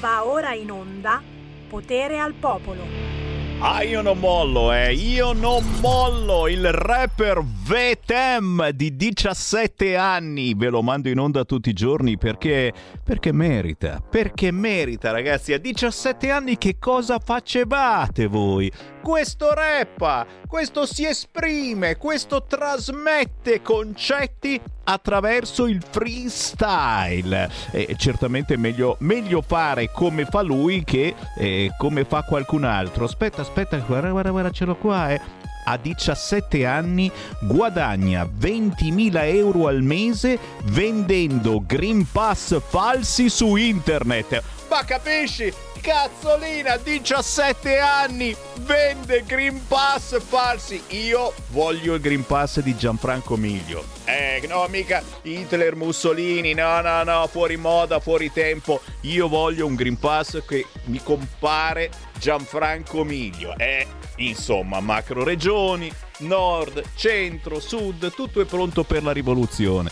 Va ora in onda Potere al Popolo. Ah, io non mollo, eh, io non mollo. Il rapper Vetem di 17 anni. Ve lo mando in onda tutti i giorni perché, perché merita. Perché merita, ragazzi. A 17 anni che cosa facevate voi? Questo rappa, questo si esprime, questo trasmette concetti attraverso il freestyle. E certamente meglio, meglio fare come fa lui che eh, come fa qualcun altro. Aspetta, aspetta, guarda, guarda, guarda, ce l'ho qua, eh a 17 anni guadagna 20.000 euro al mese vendendo Green Pass falsi su internet. Ma capisci? Cazzolina, 17 anni, vende Green Pass falsi. Io voglio il Green Pass di Gianfranco Miglio. Eh, no, mica Hitler, Mussolini, no, no, no, fuori moda, fuori tempo. Io voglio un Green Pass che mi compare Gianfranco Miglio. Eh, insomma, macro regioni, nord, centro, sud, tutto è pronto per la rivoluzione.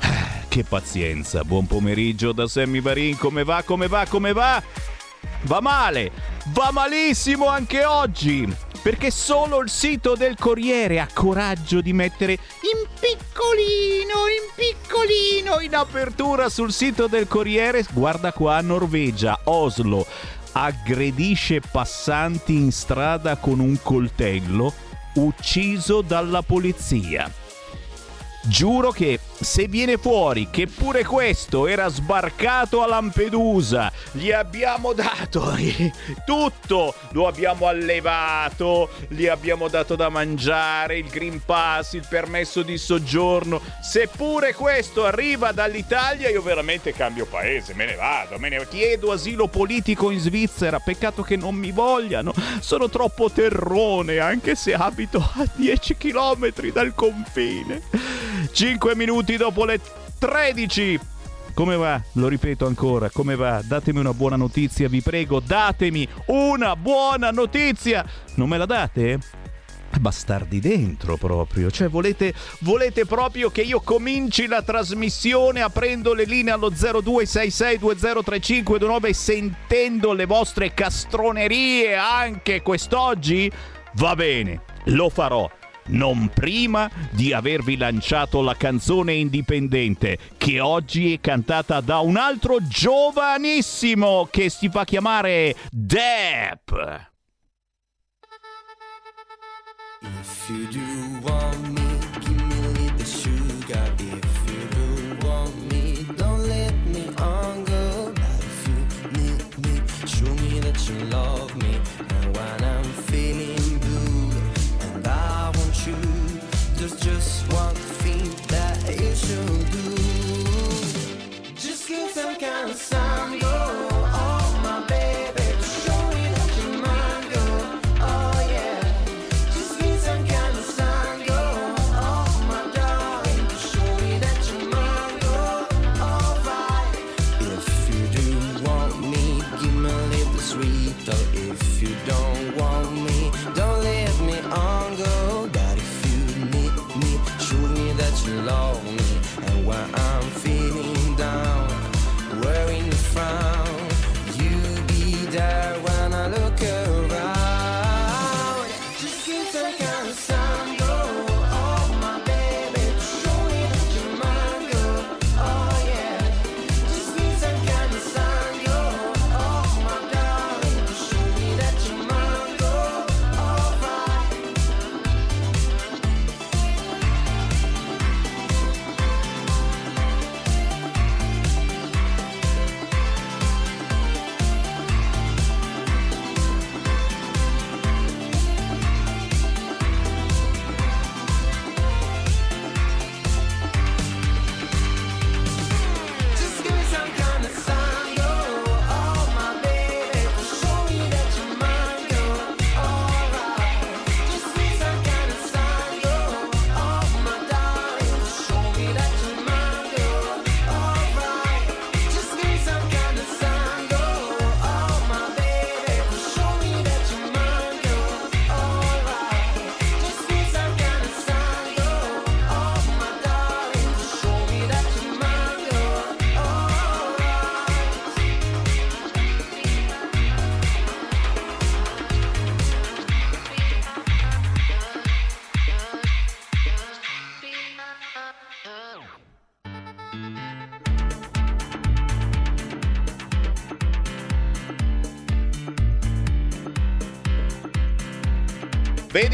Ah, che pazienza, buon pomeriggio da Sammy Varin, come va, come va, come va? Va male, va malissimo anche oggi, perché solo il sito del Corriere ha coraggio di mettere in piccolino, in piccolino, in apertura sul sito del Corriere, guarda qua, Norvegia, Oslo, aggredisce passanti in strada con un coltello, ucciso dalla polizia. Giuro che se viene fuori che pure questo era sbarcato a Lampedusa, gli abbiamo dato tutto, lo abbiamo allevato, gli abbiamo dato da mangiare, il Green Pass, il permesso di soggiorno, se pure questo arriva dall'Italia io veramente cambio paese, me ne vado, me ne chiedo asilo politico in Svizzera, peccato che non mi vogliano, sono troppo terrone anche se abito a 10 km dal confine. 5 minuti dopo le 13. Come va? Lo ripeto ancora, come va? Datemi una buona notizia, vi prego, datemi una buona notizia. Non me la date? bastardi dentro proprio. Cioè, volete, volete, proprio che io cominci la trasmissione aprendo le linee allo 0266203529 sentendo le vostre castronerie anche quest'oggi? Va bene, lo farò non prima di avervi lanciato la canzone indipendente che oggi è cantata da un altro giovanissimo che si fa chiamare Depp. If you do want me sun.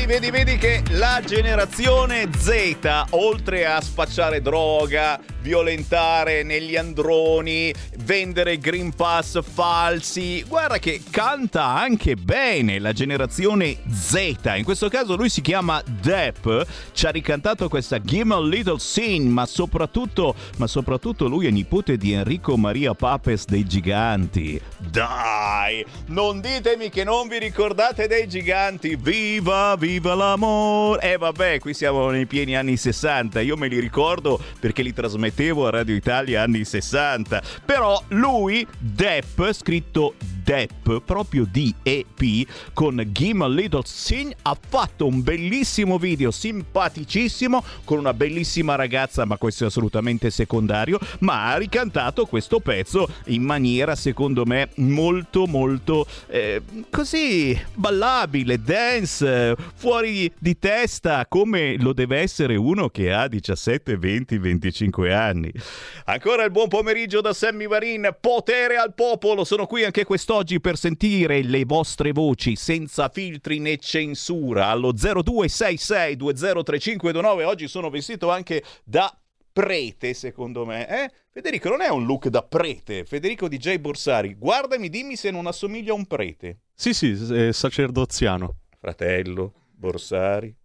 Vedi, vedi, vedi che la generazione Z, oltre a spacciare droga, violentare negli androni, vendere Green Pass falsi, guarda che canta anche bene la generazione Z. In questo caso lui si chiama Depp, ci ha ricantato questa Give a Little Sin, ma soprattutto, ma soprattutto lui è nipote di Enrico Maria Papes dei Giganti. Dai, non ditemi che non vi ricordate dei Giganti. Viva! viva l'amore! E eh, vabbè, qui siamo nei pieni anni 60, io me li ricordo perché li trasmettevo a Radio Italia anni 60. Però lui, Depp, scritto Depp, proprio di EP, con Give a Little Sin, ha fatto un bellissimo video, simpaticissimo, con una bellissima ragazza, ma questo è assolutamente secondario, ma ha ricantato questo pezzo in maniera, secondo me, molto, molto eh, così ballabile, dance, fuori di testa, come lo deve essere uno che ha 17, 20, 25 anni. Ancora il buon pomeriggio da Sammy Varin, potere al popolo, sono qui anche questo quest'oggi per sentire le vostre voci senza filtri né censura allo 0266203529. Oggi sono vestito anche da prete, secondo me. Eh? Federico non è un look da prete. Federico DJ Borsari, guardami, dimmi se non assomiglia a un prete. Sì, sì, è sacerdoziano. Fratello Borsari,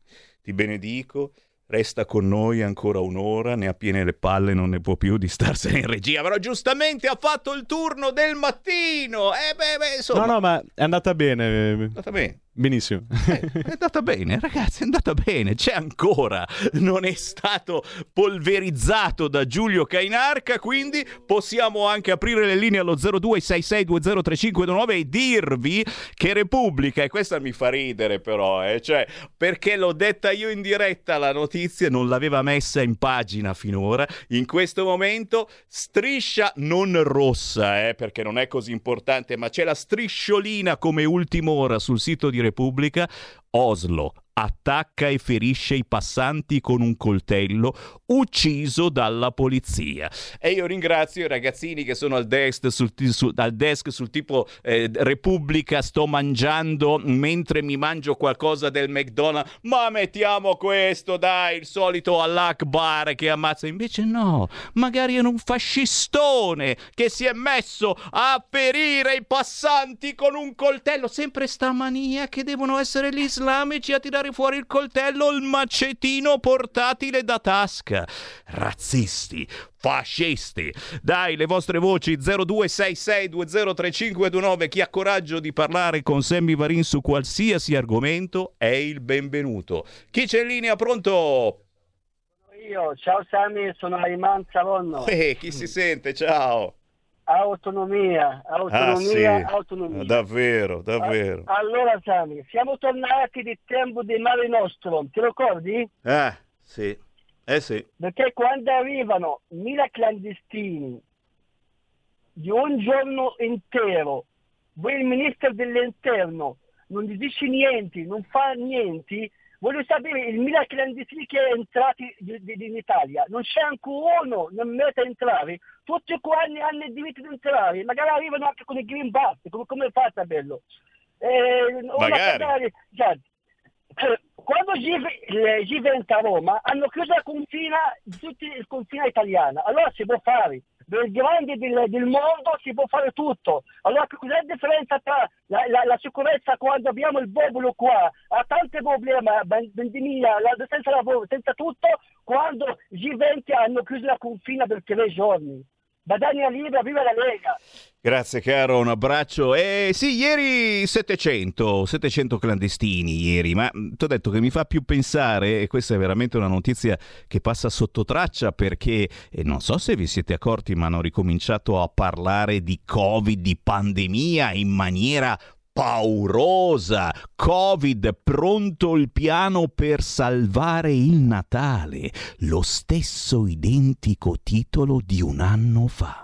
ti benedico Resta con noi ancora un'ora, ne ha piene le palle, non ne può più di starsene in regia. Però giustamente ha fatto il turno del mattino. Eh beh, beh, insomma. No, no, ma è andata bene. È andata bene. Benissimo. Eh, è andata bene, ragazzi, è andata bene. C'è ancora. Non è stato polverizzato da Giulio Cainarca, quindi possiamo anche aprire le linee allo 0266203529 e dirvi che Repubblica, e questa mi fa ridere però, eh, cioè, perché l'ho detta io in diretta la notizia, non l'aveva messa in pagina finora. In questo momento striscia non rossa, eh, perché non è così importante, ma c'è la strisciolina come ultima ora sul sito di Repubblica, Oslo, attacca e ferisce i passanti con un coltello, ucciso dalla polizia. E io ringrazio i ragazzini che sono al desk sul, su, al desk sul tipo eh, Repubblica, sto mangiando mentre mi mangio qualcosa del McDonald's, ma mettiamo questo, dai, il solito all'Akbar che ammazza. Invece no, magari è un fascistone che si è messo a ferire i passanti con un coltello. Sempre sta mania che devono essere gli islamici a tirare fuori il coltello o il macetino portatile da tasca. Razzisti, fascisti. Dai, le vostre voci 0266203529. Chi ha coraggio di parlare con Sammy Varin su qualsiasi argomento è il benvenuto. Chi c'è in linea? Pronto? Io, ciao Sammy, sono Ayman Savonno. Eh, chi si sente? Ciao. Autonomia, autonomia, ah, sì. autonomia. Davvero, davvero. Allora, Sami, siamo tornati di tempo di Mare Nostrum, ti ricordi? Eh, sì. Eh sì. Perché quando arrivano mila clandestini di un giorno intero, voi il ministro dell'interno non dice niente, non fa niente, Voglio sapere il mila clandestini che è entrato in Italia, non c'è ancora uno, non mette a entrare, tutti quanti hanno il diritto di entrare, magari arrivano anche con il Green Pass, come, come fa a bello? Eh, magari. Cioè, quando G20 a Roma hanno chiuso la confina, tutti il confine italiano, allora si può fare del grande del, del, mondo si può fare tutto. Allora cos'è la differenza tra la, la, la sicurezza quando abbiamo il popolo qua, ha tanti problemi, pandemia, senza lavoro, senza tutto, quando G20 hanno chiuso la confina per tre giorni. Badania Libera, viva la Lega! Grazie caro, un abbraccio. Eh sì, ieri 700, 700 clandestini ieri, ma mm, ti ho detto che mi fa più pensare, e questa è veramente una notizia che passa sotto traccia perché eh, non so se vi siete accorti, ma hanno ricominciato a parlare di Covid, di pandemia in maniera paurosa. Covid, pronto il piano per salvare il Natale. Lo stesso identico titolo di un anno fa.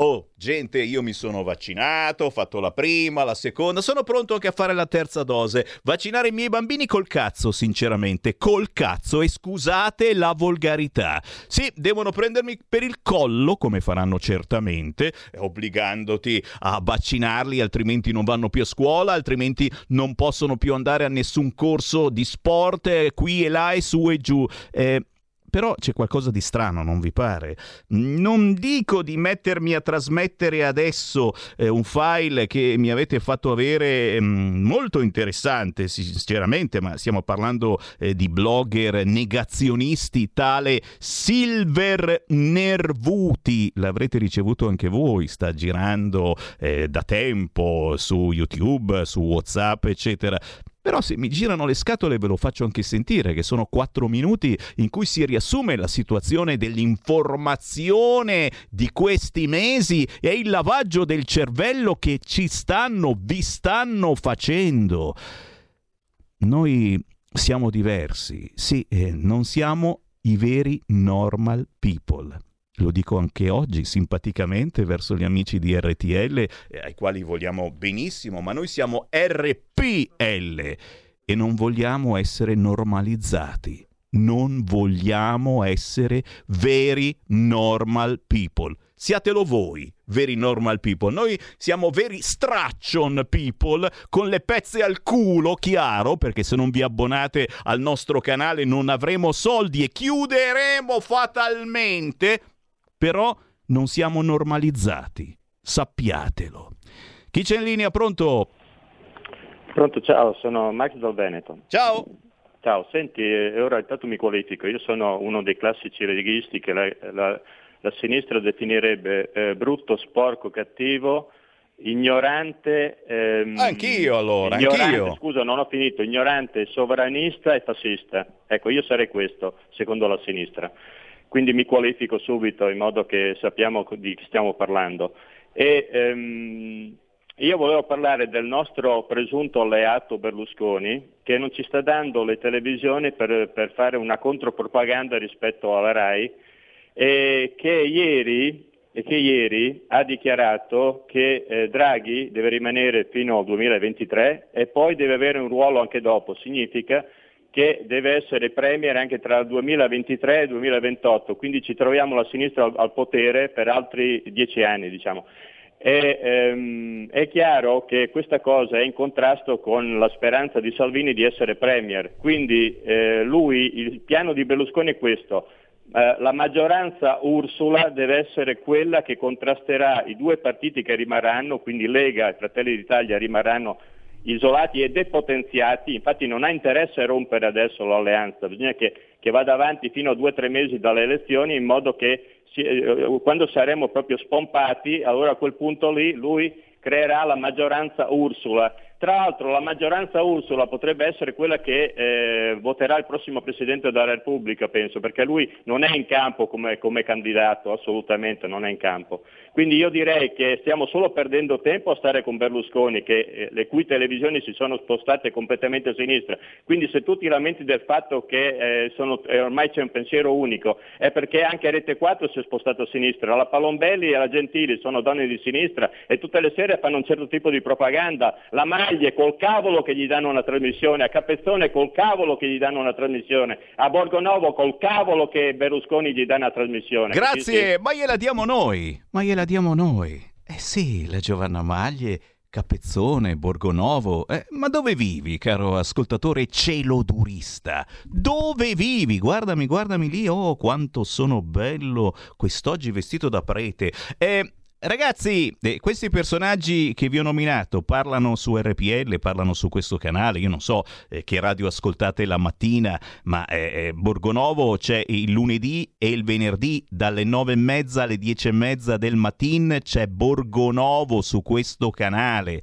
Oh, gente, io mi sono vaccinato, ho fatto la prima, la seconda, sono pronto anche a fare la terza dose. Vaccinare i miei bambini col cazzo, sinceramente, col cazzo e scusate la volgarità. Sì, devono prendermi per il collo, come faranno certamente, obbligandoti a vaccinarli, altrimenti non vanno più a scuola, altrimenti non possono più andare a nessun corso di sport, eh, qui e là e su e giù. Eh, però c'è qualcosa di strano, non vi pare? Non dico di mettermi a trasmettere adesso eh, un file che mi avete fatto avere mm, molto interessante, sinceramente, ma stiamo parlando eh, di blogger negazionisti, tale Silver Nervuti. L'avrete ricevuto anche voi, sta girando eh, da tempo su YouTube, su WhatsApp, eccetera. Però se mi girano le scatole ve lo faccio anche sentire, che sono quattro minuti in cui si riassume la situazione dell'informazione di questi mesi e il lavaggio del cervello che ci stanno, vi stanno facendo. Noi siamo diversi, sì, eh, non siamo i veri normal people lo dico anche oggi simpaticamente verso gli amici di RTL, eh, ai quali vogliamo benissimo, ma noi siamo RPL e non vogliamo essere normalizzati. Non vogliamo essere veri normal people. Siatelo voi, veri normal people. Noi siamo veri straccion people con le pezze al culo, chiaro, perché se non vi abbonate al nostro canale non avremo soldi e chiuderemo fatalmente però non siamo normalizzati, sappiatelo. Chi c'è in linea? Pronto? Pronto, ciao, sono Max dal Veneto. Ciao. Ciao, senti, eh, ora intanto mi qualifico, io sono uno dei classici leghisti che la, la, la sinistra definirebbe eh, brutto, sporco, cattivo, ignorante... Ehm, anch'io allora, ignorante, anch'io. Scusa, non ho finito, ignorante, sovranista e fascista. Ecco, io sarei questo, secondo la sinistra quindi mi qualifico subito in modo che sappiamo di chi stiamo parlando. E, ehm, io volevo parlare del nostro presunto alleato Berlusconi che non ci sta dando le televisioni per, per fare una contropropaganda rispetto alla RAI e che ieri, e che ieri ha dichiarato che eh, Draghi deve rimanere fino al 2023 e poi deve avere un ruolo anche dopo. Significa che deve essere premier anche tra il 2023 e il 2028, quindi ci troviamo la sinistra al, al potere per altri dieci anni. Diciamo. E, ehm, è chiaro che questa cosa è in contrasto con la speranza di Salvini di essere premier, quindi eh, lui, il piano di Berlusconi è questo, eh, la maggioranza Ursula deve essere quella che contrasterà i due partiti che rimarranno, quindi Lega e Fratelli d'Italia rimarranno isolati e depotenziati, infatti non ha interesse a rompere adesso l'alleanza, bisogna che, che vada avanti fino a due o tre mesi dalle elezioni in modo che si, eh, quando saremo proprio spompati, allora a quel punto lì lui creerà la maggioranza Ursula tra l'altro la maggioranza Ursula potrebbe essere quella che eh, voterà il prossimo Presidente della Repubblica, penso, perché lui non è in campo come, come, candidato, assolutamente non è in campo. Quindi io direi che stiamo solo perdendo tempo a stare con Berlusconi, che, eh, le cui televisioni si sono spostate completamente a sinistra. Quindi se tu ti lamenti del fatto che eh, sono, eh, ormai c'è un pensiero unico, è perché anche Rete 4 si è spostato a sinistra. La Palombelli e la Gentili sono donne di sinistra e tutte le sere fanno un certo tipo di propaganda. La Maglie col cavolo che gli danno una trasmissione, a Capezzone col cavolo che gli danno una trasmissione, a Borgonovo col cavolo che Berlusconi gli dà una trasmissione. Grazie, ma gliela diamo noi, ma gliela diamo noi. Eh sì, la Giovanna Maglie, Capezzone, Borgonovo. Eh, ma dove vivi, caro ascoltatore celodurista? Dove vivi? Guardami, guardami lì. Oh, quanto sono bello quest'oggi vestito da prete. Eh, Ragazzi, eh, questi personaggi che vi ho nominato parlano su RPL, parlano su questo canale, io non so eh, che radio ascoltate la mattina, ma eh, eh Borgonovo c'è il lunedì e il venerdì dalle nove e mezza alle dieci e mezza del mattino, c'è Borgonovo su questo canale.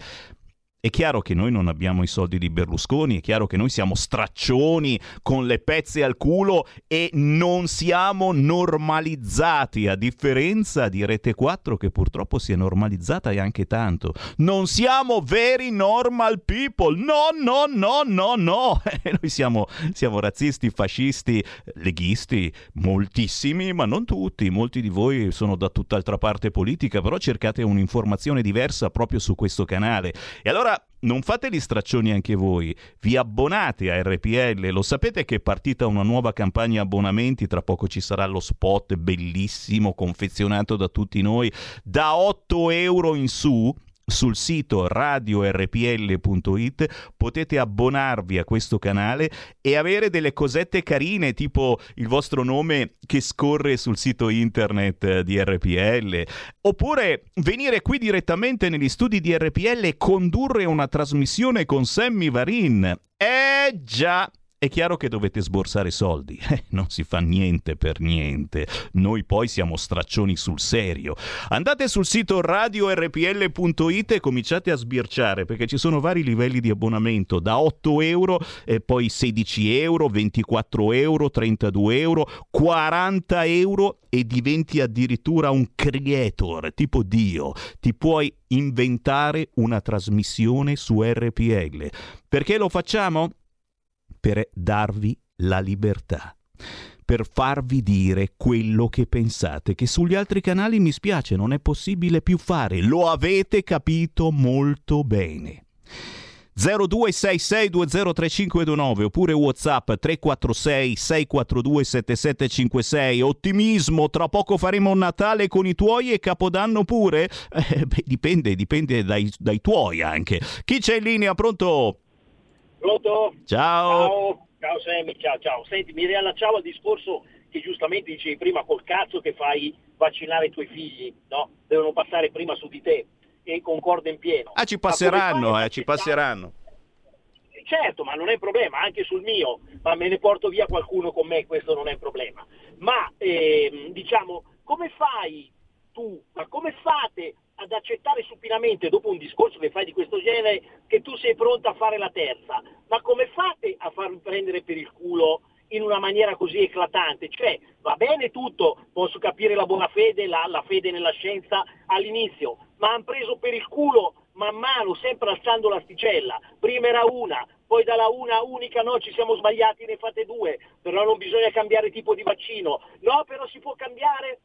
È chiaro che noi non abbiamo i soldi di Berlusconi, è chiaro che noi siamo straccioni con le pezze al culo e non siamo normalizzati, a differenza di Rete 4 che purtroppo si è normalizzata e anche tanto. Non siamo veri normal people, no, no, no, no, no. noi siamo, siamo razzisti, fascisti, leghisti, moltissimi, ma non tutti. Molti di voi sono da tutt'altra parte politica, però cercate un'informazione diversa proprio su questo canale. E non fate gli straccioni anche voi, vi abbonate a RPL, lo sapete che è partita una nuova campagna abbonamenti, tra poco ci sarà lo spot bellissimo confezionato da tutti noi, da 8 euro in su sul sito radiorpl.it potete abbonarvi a questo canale e avere delle cosette carine tipo il vostro nome che scorre sul sito internet di RPL oppure venire qui direttamente negli studi di RPL e condurre una trasmissione con Sammy Varin. Eh già! È chiaro che dovete sborsare soldi, eh, non si fa niente per niente, noi poi siamo straccioni sul serio. Andate sul sito radiorpl.it e cominciate a sbirciare perché ci sono vari livelli di abbonamento, da 8 euro e poi 16 euro, 24 euro, 32 euro, 40 euro e diventi addirittura un creator, tipo Dio, ti puoi inventare una trasmissione su RPL. Perché lo facciamo? Per darvi la libertà per farvi dire quello che pensate, che sugli altri canali mi spiace, non è possibile più fare, lo avete capito molto bene. 0266203529 oppure Whatsapp 346 642 7756 ottimismo tra poco faremo Natale con i tuoi e Capodanno pure eh, beh, dipende, dipende dai, dai tuoi anche chi c'è in linea pronto? Pronto? Ciao. Ciao, ciao Sammy, ciao, ciao. Senti, mi riallacciavo al discorso che giustamente dicevi prima col cazzo che fai vaccinare i tuoi figli, no? Devono passare prima su di te e concordo in pieno. Ah, ci passeranno, eh, ci passeranno. Certo, ma non è problema, anche sul mio, ma me ne porto via qualcuno con me, questo non è problema. Ma ehm, diciamo, come fai tu, ma come fate ad accettare supinamente, dopo un discorso che fai di questo genere, che tu sei pronta a fare la terza. Ma come fate a farvi prendere per il culo in una maniera così eclatante? Cioè, va bene tutto, posso capire la buona fede, la, la fede nella scienza all'inizio, ma hanno preso per il culo man mano, sempre alzando l'asticella. Prima era una, poi dalla una unica no, ci siamo sbagliati, ne fate due, però non bisogna cambiare tipo di vaccino. No, però si può cambiare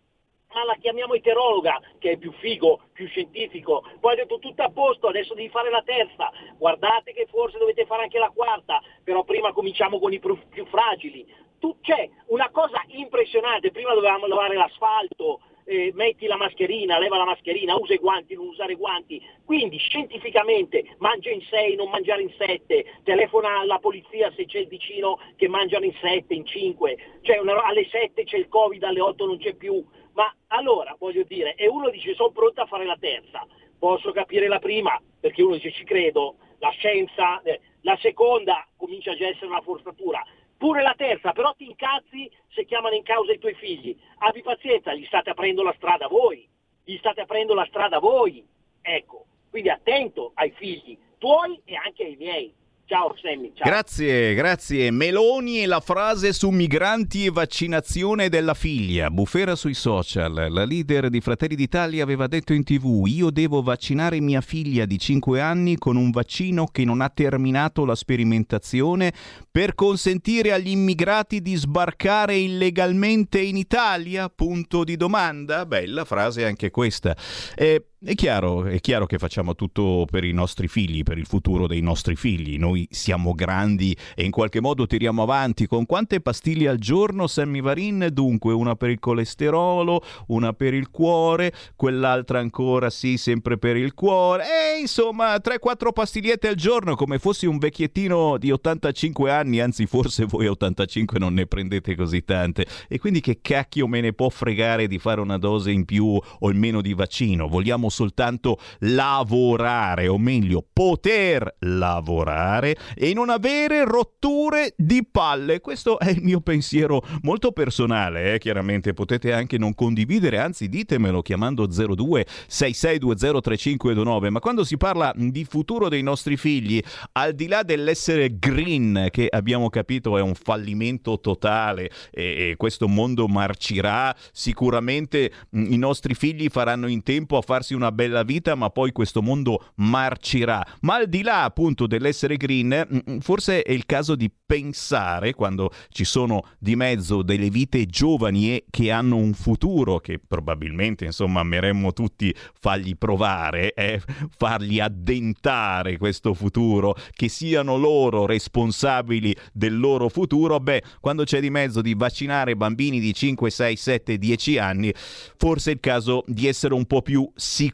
ma la chiamiamo eterologa, che è più figo, più scientifico. Poi ha detto tutto a posto, adesso devi fare la terza. Guardate che forse dovete fare anche la quarta, però prima cominciamo con i più, più fragili. Tu, c'è una cosa impressionante, prima dovevamo lavare l'asfalto, eh, metti la mascherina, leva la mascherina, usa i guanti, non usare i guanti. Quindi scientificamente mangia in sei, non mangiare in sette, telefona alla polizia se c'è il vicino che mangiano in sette, in cinque, cioè una, alle sette c'è il covid, alle otto non c'è più. Ma allora, voglio dire, e uno dice sono pronto a fare la terza, posso capire la prima, perché uno dice ci credo, la scienza, eh, la seconda comincia già a essere una forzatura, pure la terza, però ti incazzi se chiamano in causa i tuoi figli. Abbi pazienza, gli state aprendo la strada voi, gli state aprendo la strada voi. Ecco, quindi attento ai figli tuoi e anche ai miei. Ciao Sammy. Ciao. Grazie, grazie. Meloni e la frase su migranti e vaccinazione della figlia. Bufera sui social. La leader di Fratelli d'Italia aveva detto in tv io devo vaccinare mia figlia di 5 anni con un vaccino che non ha terminato la sperimentazione per consentire agli immigrati di sbarcare illegalmente in Italia? Punto di domanda. Bella frase anche questa. Eh, è chiaro, è chiaro, che facciamo tutto per i nostri figli, per il futuro dei nostri figli. Noi siamo grandi e in qualche modo tiriamo avanti. Con quante pastiglie al giorno, Sammy Varin? Dunque, una per il colesterolo, una per il cuore, quell'altra ancora, sì, sempre per il cuore. E insomma, 3-4 pastigliette al giorno, come fossi un vecchiettino di 85 anni, anzi, forse voi a 85 non ne prendete così tante. E quindi che cacchio me ne può fregare di fare una dose in più o in meno di vaccino? Vogliamo soltanto lavorare, o meglio, poter lavorare e non avere rotture di palle. Questo è il mio pensiero molto personale, eh? chiaramente potete anche non condividere, anzi ditemelo chiamando 02 6620 3529, ma quando si parla di futuro dei nostri figli, al di là dell'essere green, che abbiamo capito è un fallimento totale e, e questo mondo marcirà, sicuramente i nostri figli faranno in tempo a farsi una bella vita, ma poi questo mondo marcirà. Ma al di là appunto dell'essere green, forse è il caso di pensare, quando ci sono di mezzo delle vite giovani e che hanno un futuro, che probabilmente insomma ameremmo tutti fargli provare, eh, fargli addentare questo futuro, che siano loro responsabili del loro futuro, beh, quando c'è di mezzo di vaccinare bambini di 5, 6, 7, 10 anni, forse è il caso di essere un po' più sicuri,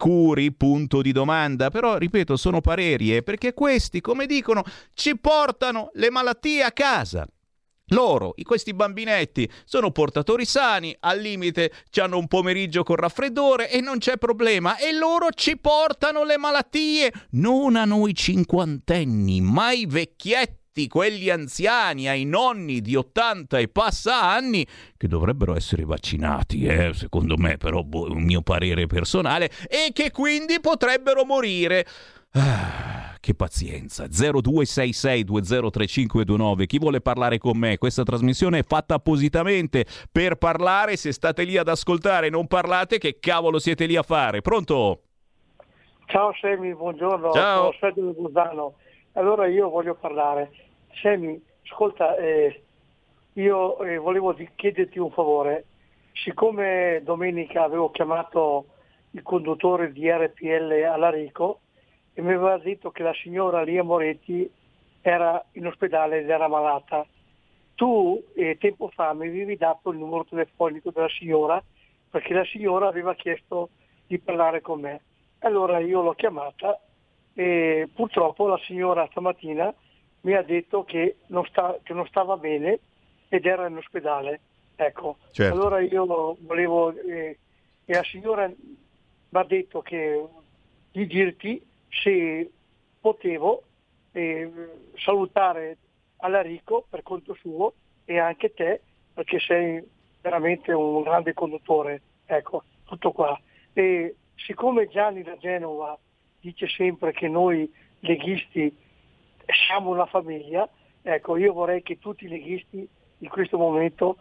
punto di domanda, però ripeto, sono pareri, eh, perché questi, come dicono, ci portano le malattie a casa. Loro, questi bambinetti, sono portatori sani, al limite hanno un pomeriggio con raffreddore e non c'è problema. E loro ci portano le malattie, non a noi cinquantenni, ma ai vecchietti, quelli anziani, ai nonni di 80 e passa anni, che dovrebbero essere vaccinati, eh, secondo me, però boh, un mio parere personale, e che quindi potrebbero morire. Ah, che pazienza. 0266203529. Chi vuole parlare con me? Questa trasmissione è fatta appositamente per parlare. Se state lì ad ascoltare e non parlate, che cavolo siete lì a fare? Pronto? Ciao Semi, buongiorno. Ciao. Sono Sergio Gusano. Allora io voglio parlare. Semi, ascolta, eh, io eh, volevo chiederti un favore. Siccome domenica avevo chiamato il conduttore di RPL all'Arico, e mi aveva detto che la signora Lia Moretti era in ospedale ed era malata. Tu eh, tempo fa mi avevi dato il numero telefonico della signora perché la signora aveva chiesto di parlare con me. Allora io l'ho chiamata e purtroppo la signora stamattina mi ha detto che non, sta- che non stava bene ed era in ospedale. Ecco, Certo. allora io volevo, eh, e la signora mi ha detto che di dirti se potevo eh, salutare Alarico per conto suo e anche te perché sei veramente un grande conduttore. Ecco, tutto qua. E siccome Gianni da Genova dice sempre che noi leghisti siamo una famiglia, ecco, io vorrei che tutti i leghisti in questo momento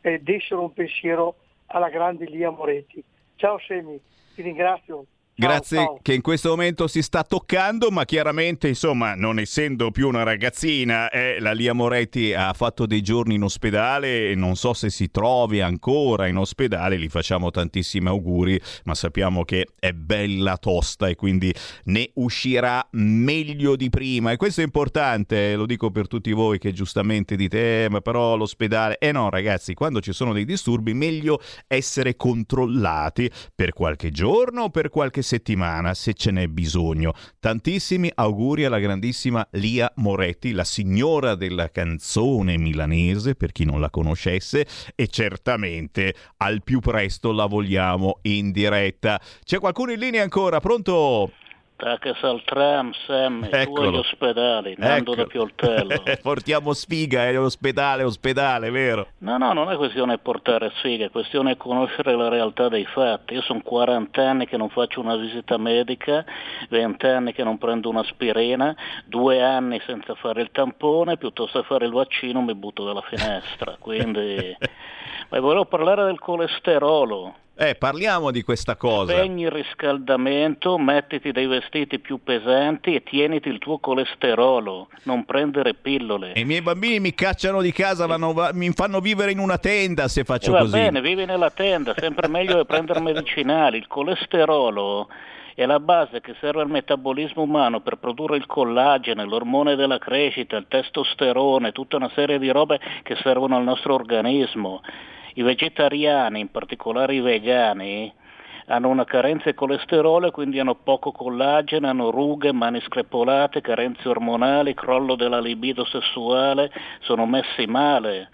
eh, dessero un pensiero alla grande Lia Moretti. Ciao Semi, ti ringrazio. Grazie ciao. che in questo momento si sta toccando, ma chiaramente, insomma, non essendo più una ragazzina, eh, la Lia Moretti ha fatto dei giorni in ospedale e non so se si trovi ancora in ospedale, gli facciamo tantissimi auguri, ma sappiamo che è bella tosta e quindi ne uscirà meglio di prima. E questo è importante, eh, lo dico per tutti voi che giustamente dite, eh, ma però l'ospedale... Eh no, ragazzi, quando ci sono dei disturbi, meglio essere controllati per qualche giorno o per qualche settimana se ce n'è bisogno. Tantissimi auguri alla grandissima Lia Moretti, la signora della canzone milanese, per chi non la conoscesse, e certamente al più presto la vogliamo in diretta. C'è qualcuno in linea ancora? Pronto? Perché al tram, Sam, tu Eccolo. agli ospedali, Nando Ecco. da Pioltello. Portiamo sfiga, è ospedale, ospedale, vero? No, no, non è questione di portare sfiga, è questione di conoscere la realtà dei fatti. Io sono 40 anni che non faccio una visita medica, 20 anni che non prendo un'aspirina, due anni senza fare il tampone, piuttosto che fare il vaccino mi butto dalla finestra. Quindi... Ma volevo parlare del colesterolo. Eh, parliamo di questa cosa. Spegni il riscaldamento, mettiti dei vestiti più pesanti e tieniti il tuo colesterolo, non prendere pillole. E I miei bambini mi cacciano di casa, vanno- va- mi fanno vivere in una tenda se E faccio va così. bene, vivi nella tenda, sempre meglio che prendere medicinali. Il colesterolo è la base che serve al metabolismo umano per produrre il collagene, l'ormone della crescita, il testosterone, tutta una serie di robe che servono al nostro organismo. I vegetariani, in particolare i vegani, hanno una carenza di colesterolo quindi hanno poco collagene, hanno rughe, mani screpolate, carenze ormonali, crollo della libido sessuale, sono messi male.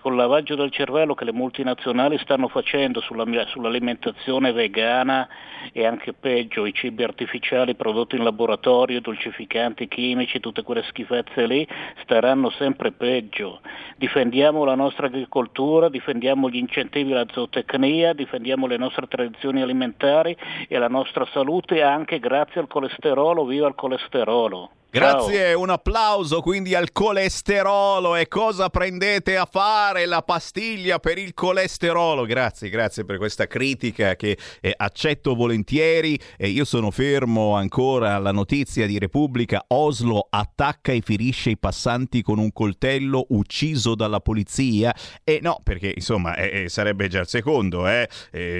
E col lavaggio del cervello che le multinazionali stanno facendo sulla, sull'alimentazione vegana e anche peggio, i cibi artificiali prodotti in laboratorio, dolcificanti chimici, tutte quelle schifezze lì, staranno sempre peggio. Difendiamo la nostra agricoltura, difendiamo gli incentivi alla zootecnia, difendiamo le nostre tradizioni alimentari e la nostra salute anche grazie al colesterolo, viva il colesterolo. Grazie, Ciao. un applauso quindi al colesterolo e cosa prendete a fare la pastiglia per il colesterolo? Grazie, grazie per questa critica che eh, accetto volentieri e io sono fermo ancora alla notizia di Repubblica Oslo attacca e ferisce i passanti con un coltello ucciso dalla polizia e no, perché insomma eh, sarebbe già il secondo, eh?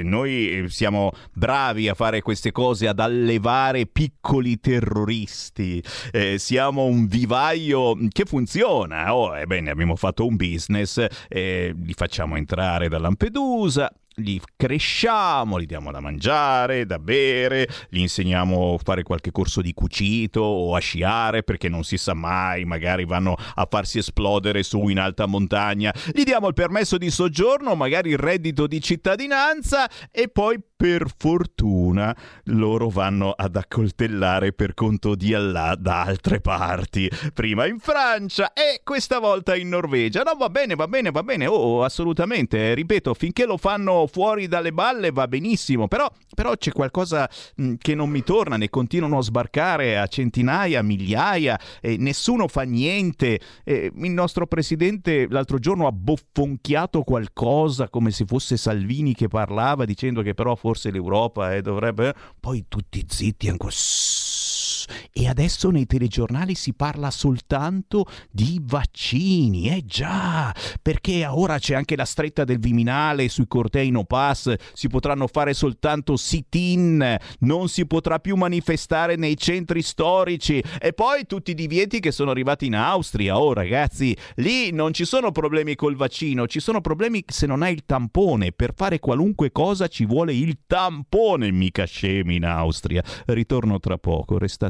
noi siamo bravi a fare queste cose, ad allevare piccoli terroristi eh, siamo un vivaio che funziona. Oh, ebbene, abbiamo fatto un business, eh, li facciamo entrare da Lampedusa, li cresciamo, gli diamo da mangiare, da bere, gli insegniamo a fare qualche corso di cucito o a sciare perché non si sa mai, magari vanno a farsi esplodere su in alta montagna, gli diamo il permesso di soggiorno, magari il reddito di cittadinanza e poi per fortuna loro vanno ad accoltellare per conto di Allah da altre parti, prima in Francia e questa volta in Norvegia. No, va bene, va bene, va bene, oh, assolutamente, ripeto, finché lo fanno fuori dalle balle va benissimo, però, però c'è qualcosa che non mi torna, ne continuano a sbarcare a centinaia, migliaia, e nessuno fa niente. E il nostro presidente l'altro giorno ha boffonchiato qualcosa come se fosse Salvini che parlava dicendo che però forse l'Europa eh, dovrebbe... Poi tutti zitti ancora e adesso nei telegiornali si parla soltanto di vaccini, eh già, perché ora c'è anche la stretta del Viminale sui cortei no pass, si potranno fare soltanto sit-in, non si potrà più manifestare nei centri storici. E poi tutti i divieti che sono arrivati in Austria. Oh ragazzi, lì non ci sono problemi col vaccino, ci sono problemi se non hai il tampone, per fare qualunque cosa ci vuole il tampone, mica scemi in Austria. Ritorno tra poco, restate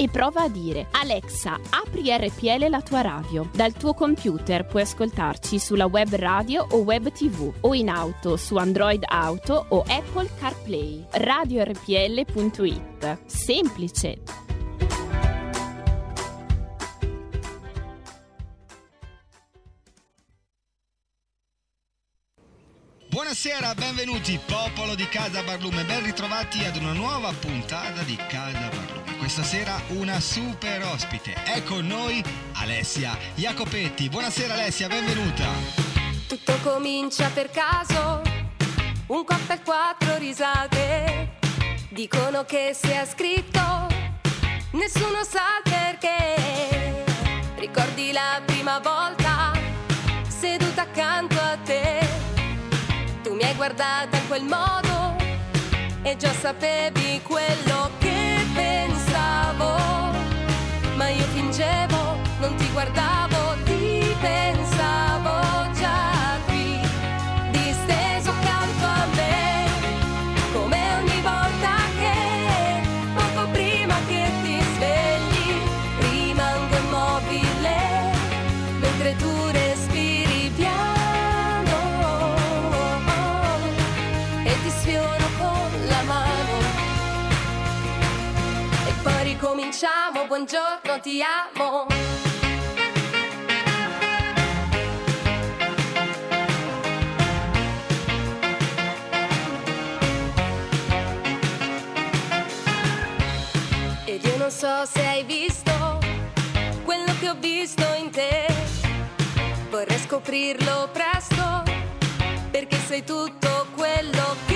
e prova a dire Alexa, apri RPL la tua radio. Dal tuo computer puoi ascoltarci sulla web radio o web tv o in auto su Android Auto o Apple CarPlay. RadioRPL.it. Semplice. Buonasera, benvenuti popolo di Casa Barlume, ben ritrovati ad una nuova puntata di Casa Barlume. Questa sera una super ospite, è con noi Alessia Jacopetti. Buonasera Alessia, benvenuta. Tutto comincia per caso, un cocktail, quattro risate, dicono che sia scritto, nessuno sa perché. Ricordi la prima volta, seduta accanto a te mi hai guardata in quel modo e già sapevi quello che guardavo, ti pensavo già qui, disteso accanto a me, come ogni volta che poco prima che ti svegli rimango immobile mentre tu respiri piano e ti sfioro con la mano. E poi ricominciamo buongiorno ti amo non so se hai visto quello che ho visto in te. Vorrei scoprirlo presto perché sei tutto quello che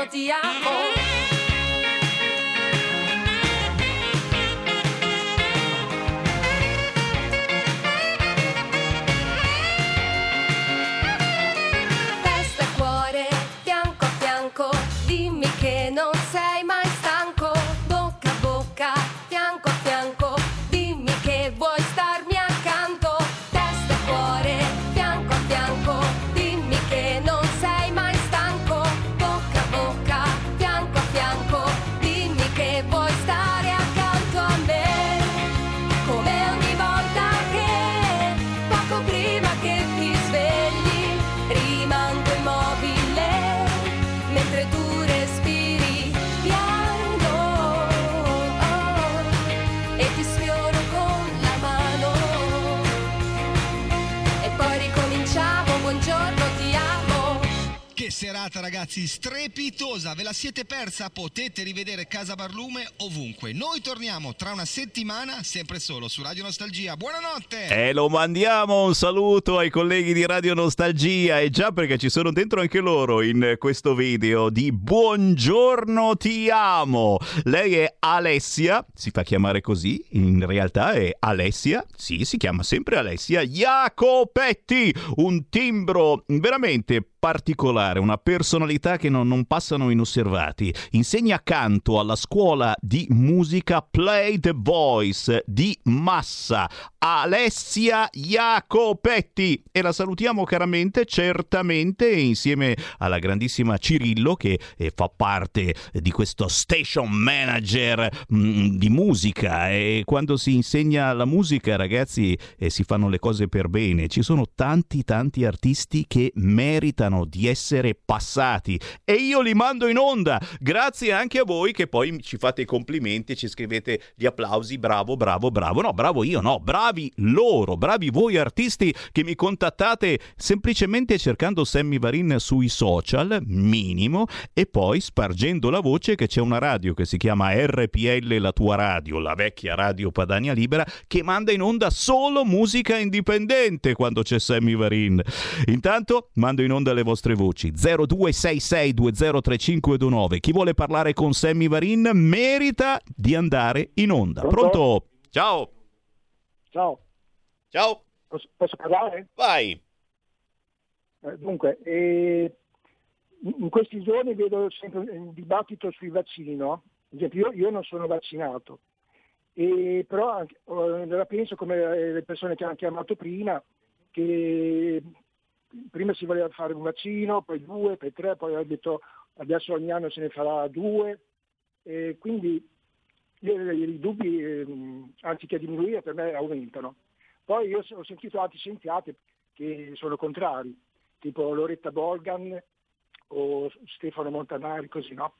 buongiorno ti amo ragazzi, strepitosa, ve la siete persa? Potete rivedere Casa Barlume ovunque. Noi torniamo tra una settimana, sempre solo su Radio Nostalgia. Buonanotte! E lo mandiamo un saluto ai colleghi di Radio Nostalgia e già perché ci sono dentro anche loro in questo video di Buongiorno ti amo. Lei è Alessia, si fa chiamare così, in realtà è Alessia, sì, si chiama sempre Alessia Jacopetti, un timbro veramente particolare, una personalità che non, non passano inosservati. Insegna canto alla scuola di musica Play the Voice di Massa. Alessia Jacopetti e la salutiamo caramente, certamente insieme alla grandissima Cirillo che eh, fa parte di questo station manager mm, di musica e quando si insegna la musica ragazzi eh, si fanno le cose per bene. Ci sono tanti tanti artisti che meritano di essere passati e io li mando in onda. Grazie anche a voi che poi ci fate i complimenti e ci scrivete gli applausi, bravo, bravo, bravo. No, bravo io, no, bravi loro, bravi voi artisti che mi contattate semplicemente cercando Sammy Varin sui social, minimo, e poi spargendo la voce che c'è una radio che si chiama RPL La tua radio, la vecchia radio Padania Libera, che manda in onda solo musica indipendente quando c'è Sammy Varin. Intanto mando in onda le vostre voci 0266203529. Chi vuole parlare con Sammy Varin merita di andare in onda. Pronto? Ciao. Ciao. Ciao. Posso, posso parlare? Vai. Eh, dunque, eh, in questi giorni vedo sempre un dibattito sui vaccini, no? Ad esempio, io, io non sono vaccinato, e però anche- eh, la penso come eh, le persone che hanno chiamato prima, che prima si voleva fare un vaccino, poi due, poi tre, poi ha detto adesso ogni anno se ne farà due, e quindi i dubbi, ehm, anziché diminuire, per me aumentano. Poi io ho sentito altri scienziati che sono contrari, tipo Loretta Bolgan o Stefano Montanari, così no?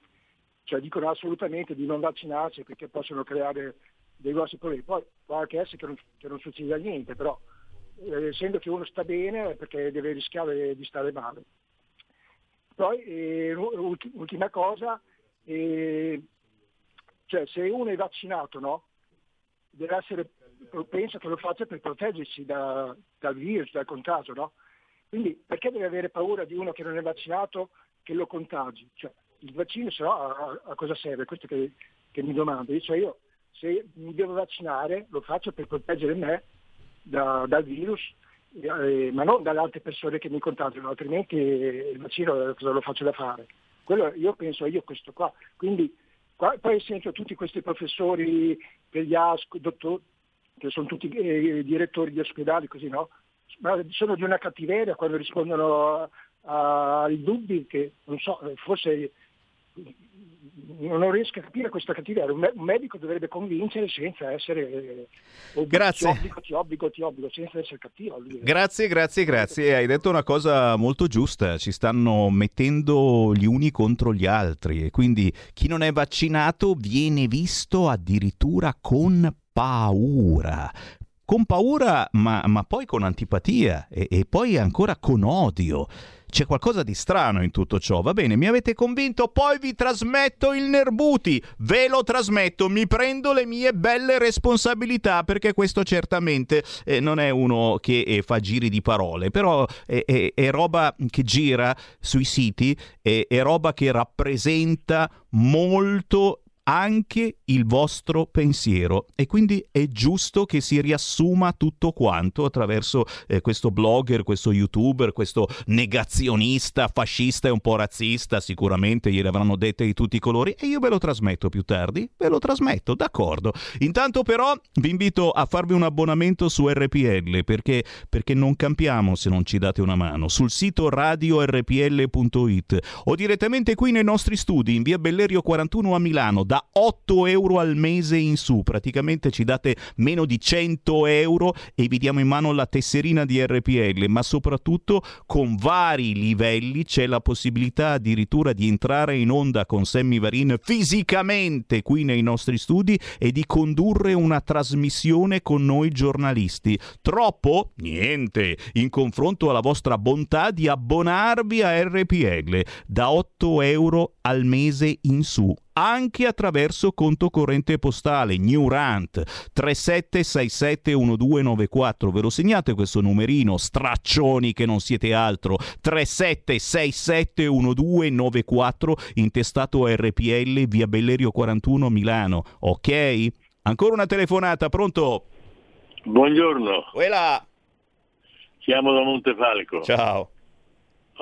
Cioè dicono assolutamente di non vaccinarsi perché possono creare dei grossi problemi. Poi può anche essere che non, che non succeda niente, però eh, essendo che uno sta bene è perché deve rischiare di stare male. Poi, eh, ulti- ultima cosa, eh, cioè se uno è vaccinato, no? Deve essere, penso che lo faccia per proteggersi da- dal virus, dal contagio, no? Quindi perché deve avere paura di uno che non è vaccinato che lo contagi? Cioè, il vaccino se no a, a- cosa serve? Questo che, che mi domando. Io, cioè io se mi devo vaccinare lo faccio per proteggere me da- dal virus, eh, ma non dalle altre persone che mi contagiano, altrimenti eh, il vaccino cosa lo faccio da fare? Quello io penso io questo qua. Quindi qua- poi sento tutti questi professori per gli ASC, dottor, che sono tutti eh, direttori di ospedali, così no? Ma sono di una cattiveria quando rispondono ai dubbi che non so, eh, forse non riesco a capire questa cattiveria. Un me- un medico dovrebbe convincere senza essere eh, Grazie. ti obbligo, ti obbligo, ti obbligo, senza essere cattivo. Grazie, grazie, grazie. Hai detto una cosa molto giusta. Ci stanno mettendo gli uni contro gli altri e quindi chi non è vaccinato viene visto addirittura con paura. Con paura, ma, ma poi con antipatia e, e poi ancora con odio. C'è qualcosa di strano in tutto ciò. Va bene, mi avete convinto, poi vi trasmetto il Nerbuti. Ve lo trasmetto, mi prendo le mie belle responsabilità perché questo certamente eh, non è uno che eh, fa giri di parole, però è, è- è roba che gira sui siti, è, è roba che rappresenta molto anche il vostro pensiero. E quindi è giusto che si riassuma tutto quanto attraverso eh, questo blogger, questo youtuber, questo negazionista, fascista e un po' razzista, sicuramente gliele avranno dette di tutti i colori e io ve lo trasmetto più tardi, ve lo trasmetto, d'accordo. Intanto però vi invito a farvi un abbonamento su RPL perché, perché non campiamo se non ci date una mano, sul sito radiorpl.it o direttamente qui nei nostri studi in via Bellerio 41 a Milano da 8 euro al mese in su, praticamente ci date meno di 100 euro e vi diamo in mano la tesserina di RPL, ma soprattutto con vari livelli c'è la possibilità addirittura di entrare in onda con Sammy Varin fisicamente qui nei nostri studi e di condurre una trasmissione con noi giornalisti. Troppo? Niente, in confronto alla vostra bontà di abbonarvi a RPL da 8 euro al mese in su anche attraverso conto corrente postale New Rant 37671294 ve lo segnate questo numerino straccioni che non siete altro 37671294 intestato a RPL via Bellerio 41 Milano ok? ancora una telefonata pronto? Buongiorno. Quella. Chiamo da Montefalco. Ciao.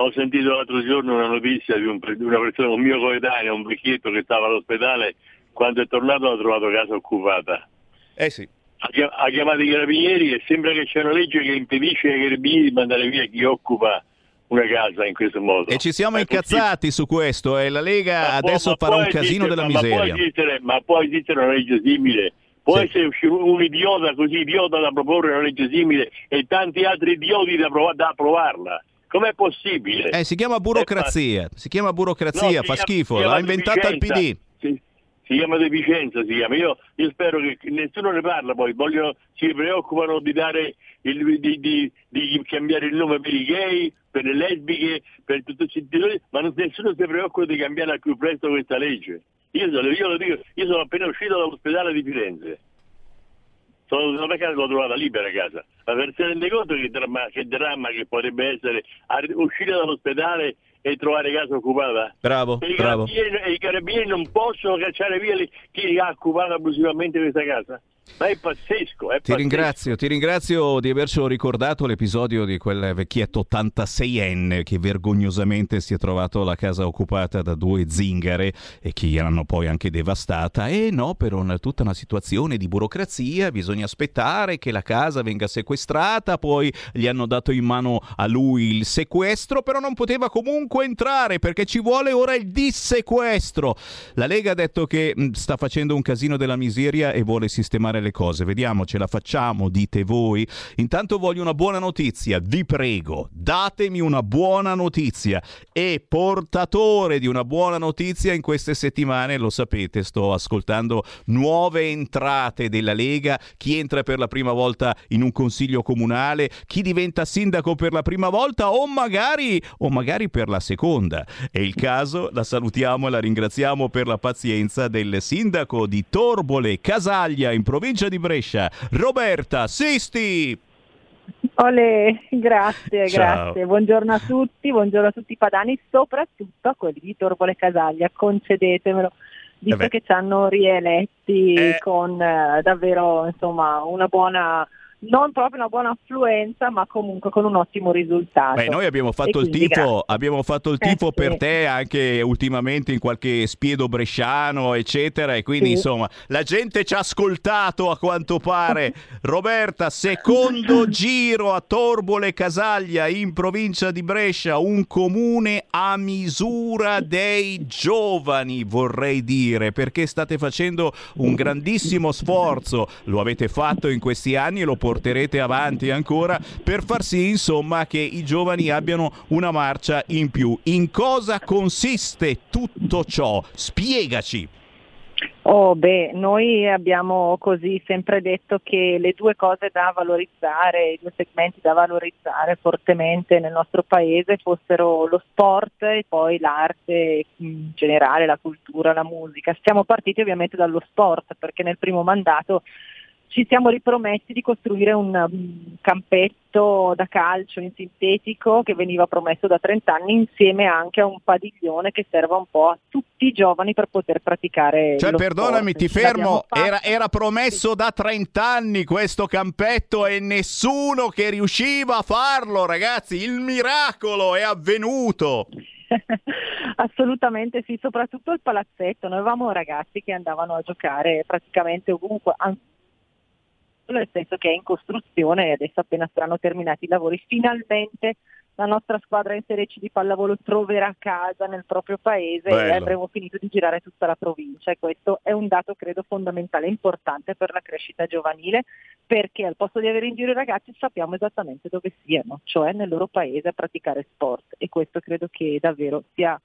Ho sentito l'altro giorno una notizia di, un- di una persona, un mio coetaneo, un vecchietto che stava all'ospedale, quando è tornato ha trovato casa occupata. Eh sì. Ha, chia- ha chiamato i carabinieri e sembra che c'è una legge che impedisce ai carabinieri di mandare via chi occupa una casa in questo modo. E ci siamo incazzati su questo e la Lega Ma può- adesso ma farà può un casino esistere- della ma- ma può miseria. esistere- Ma può esistere una legge simile? Può essere uscito un idiota così idiota da proporre una legge simile e tanti altri idioti da, prova- da approvarla? Com'è possibile? Eh, si chiama burocrazia, si chiama burocrazia, No, fa si schifo, si l'ha inventata il. PD. Si, si chiama deficienza, si chiama. Io, io spero che nessuno ne parla poi, vogliono, si preoccupano di dare il- di, di- di cambiare il nome per i gay, per le lesbiche, per tutto il ma non- nessuno si preoccupa di cambiare al più presto questa legge. Io, io lo dico, io sono appena uscito dall'ospedale di Firenze. Sono una casa l'ho trovata libera casa. Ma per si rende conto che dramma, che dramma che potrebbe essere uscire dall'ospedale e trovare casa occupata? Bravo, E i, bravo. carabinieri, e i carabinieri non possono cacciare via chi ha occupato abusivamente questa casa? Ma è pazzesco, è Ti pazzesco. ringrazio, ti ringrazio di avercelo ricordato l'episodio di quel vecchietto 86enne che vergognosamente si è trovato la casa occupata da due zingare e che gliel'hanno poi anche devastata. E no, per una- tutta una situazione di burocrazia bisogna aspettare che la casa venga sequestrata, poi gli hanno dato in mano a lui il sequestro, però non poteva comunque entrare perché ci vuole ora il dissequestro. La Lega ha detto che mh, sta facendo un casino della miseria e vuole sistemare fare le cose. Vediamo, ce la facciamo, dite voi. Intanto voglio una buona notizia, vi prego, datemi una buona notizia. E portatore di una buona notizia in queste settimane, lo sapete, sto ascoltando nuove entrate della Lega, chi entra per la prima volta in un consiglio comunale, chi diventa sindaco per la prima volta o magari, o magari per la seconda. È il caso, la salutiamo e la ringraziamo per la pazienza del sindaco di Torbole, Casaglia, in provincia di Brescia, Roberta Sisti. Ole, grazie, Ciao. grazie. Buongiorno a tutti, buongiorno a tutti i padani, soprattutto a quelli di Torbole Casaglia, concedetemelo, visto Eh che ci hanno rieletti con eh, davvero insomma una buona, non proprio una buona affluenza, ma comunque con un ottimo risultato. Beh, noi abbiamo fatto E il tifo, abbiamo fatto il Eh, tifo sì. per te anche ultimamente in qualche spiedo bresciano, eccetera, e quindi Sì. insomma la gente ci ha ascoltato a quanto pare. Roberta, secondo giro a Torbole Casaglia in provincia di Brescia, un comune a misura dei giovani, vorrei dire, perché state facendo un grandissimo sforzo, lo avete fatto in questi anni e lo porterete avanti ancora per far sì, insomma, che i giovani abbiano una marcia in più. In cosa consiste tutto ciò? Spiegaci. Oh, beh, noi abbiamo così sempre detto che le due cose da valorizzare, i due segmenti da valorizzare fortemente nel nostro paese fossero lo sport e poi l'arte in generale, la cultura, la musica. Siamo partiti ovviamente dallo sport perché nel primo mandato ci siamo ripromessi di costruire un um, campetto da calcio in sintetico che veniva promesso da 30 anni insieme anche a un padiglione che serva un po' a tutti i giovani per poter praticare Cioè, perdonami, sport. ti fermo, era, era promesso da 30 anni questo campetto e nessuno che riusciva a farlo, ragazzi. Il miracolo è avvenuto. Assolutamente sì, soprattutto il palazzetto. Noi avevamo ragazzi che andavano a giocare praticamente ovunque, nel senso che è in costruzione e adesso appena saranno terminati i lavori, finalmente la nostra squadra in Serie C di pallavolo troverà casa nel proprio paese Bello. e avremo finito di girare tutta la provincia. E questo è un dato credo fondamentale e importante per la crescita giovanile perché al posto di avere in giro i ragazzi sappiamo esattamente dove siano, cioè nel loro paese a praticare sport. E questo credo che davvero sia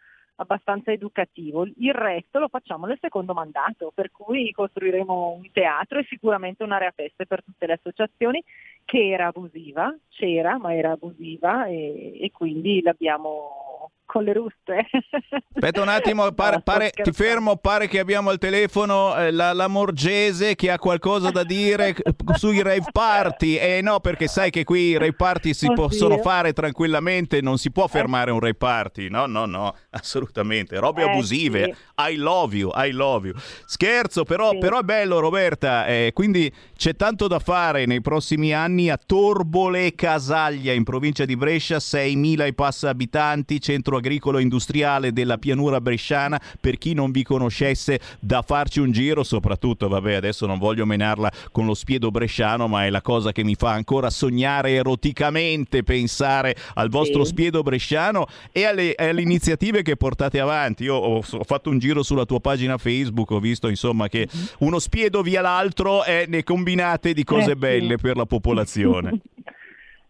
abbastanza educativo. Il resto lo facciamo nel secondo mandato, per cui costruiremo un teatro e sicuramente un'area feste per tutte le associazioni che era abusiva, c'era ma era abusiva e, e quindi l'abbiamo con le ruste. Aspetta un attimo, pare- No, pare- ti fermo, pare che abbiamo al telefono eh, la, la Morgese che ha qualcosa da dire sui rave party. E no, perché sai che qui i rave party si Oddio. possono fare tranquillamente, non si può fermare un rave party. No, no, no, assolutamente. Robe Eh, abusive. sì. I love you, I love you. Scherzo, però, però è bello Roberta, eh, quindi c'è tanto da fare nei prossimi anni a Torbole Casaglia in provincia di Brescia, 6.000 e passa abitanti, centro agricolo industriale della pianura bresciana, per chi non vi conoscesse da farci un giro, soprattutto, vabbè adesso non voglio menarla con lo spiedo bresciano, ma è la cosa che mi fa ancora sognare eroticamente pensare al vostro Sì. spiedo bresciano e alle, alle iniziative che portate avanti. Io ho, ho fatto un giro sulla tua pagina Facebook, ho visto insomma che uno spiedo via l'altro e ne combinate di cose Eh, sì. belle per la popolazione.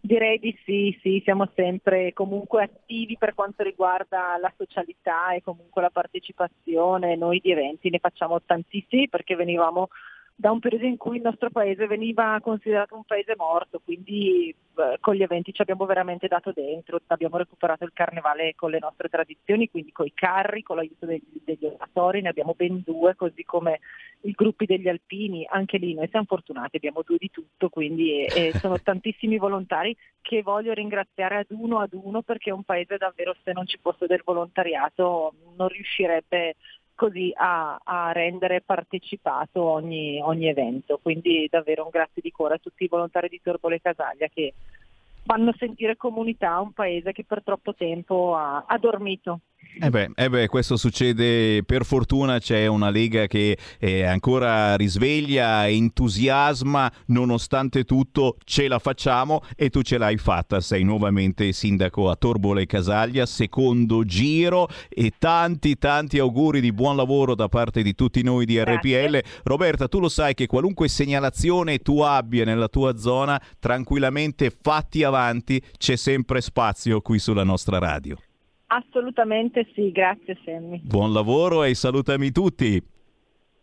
Direi di sì, sì, siamo sempre comunque attivi per quanto riguarda la socialità e comunque la partecipazione. Noi di eventi ne facciamo tantissimi perché venivamo da un periodo in cui il nostro paese veniva considerato un paese morto, quindi eh, con gli eventi ci abbiamo veramente dato dentro, abbiamo recuperato il carnevale con le nostre tradizioni, quindi con i carri, con l'aiuto degli, degli oratori, ne abbiamo ben due, così come i gruppi degli alpini, anche lì noi siamo fortunati, abbiamo due di tutto, quindi eh, eh, sono tantissimi volontari che voglio ringraziare ad uno ad uno perché è un paese davvero se non ci fosse del volontariato non riuscirebbe così a, a rendere partecipato ogni, ogni evento. Quindi davvero un grazie di cuore a tutti i volontari di Torbole Casaglia che fanno sentire comunità un paese che per troppo tempo ha, ha dormito. Eh beh, eh beh, questo succede per fortuna, c'è una Lega che eh, ancora risveglia, entusiasma, nonostante tutto ce la facciamo e tu ce l'hai fatta, sei nuovamente sindaco a Torbole Casaglia, secondo giro e tanti tanti auguri di buon lavoro da parte di tutti noi di RPL. Roberta, tu lo sai che qualunque segnalazione tu abbia nella tua zona, tranquillamente fatti avanti, c'è sempre spazio qui sulla nostra radio. Assolutamente sì, grazie Sammy. Buon lavoro e salutami tutti.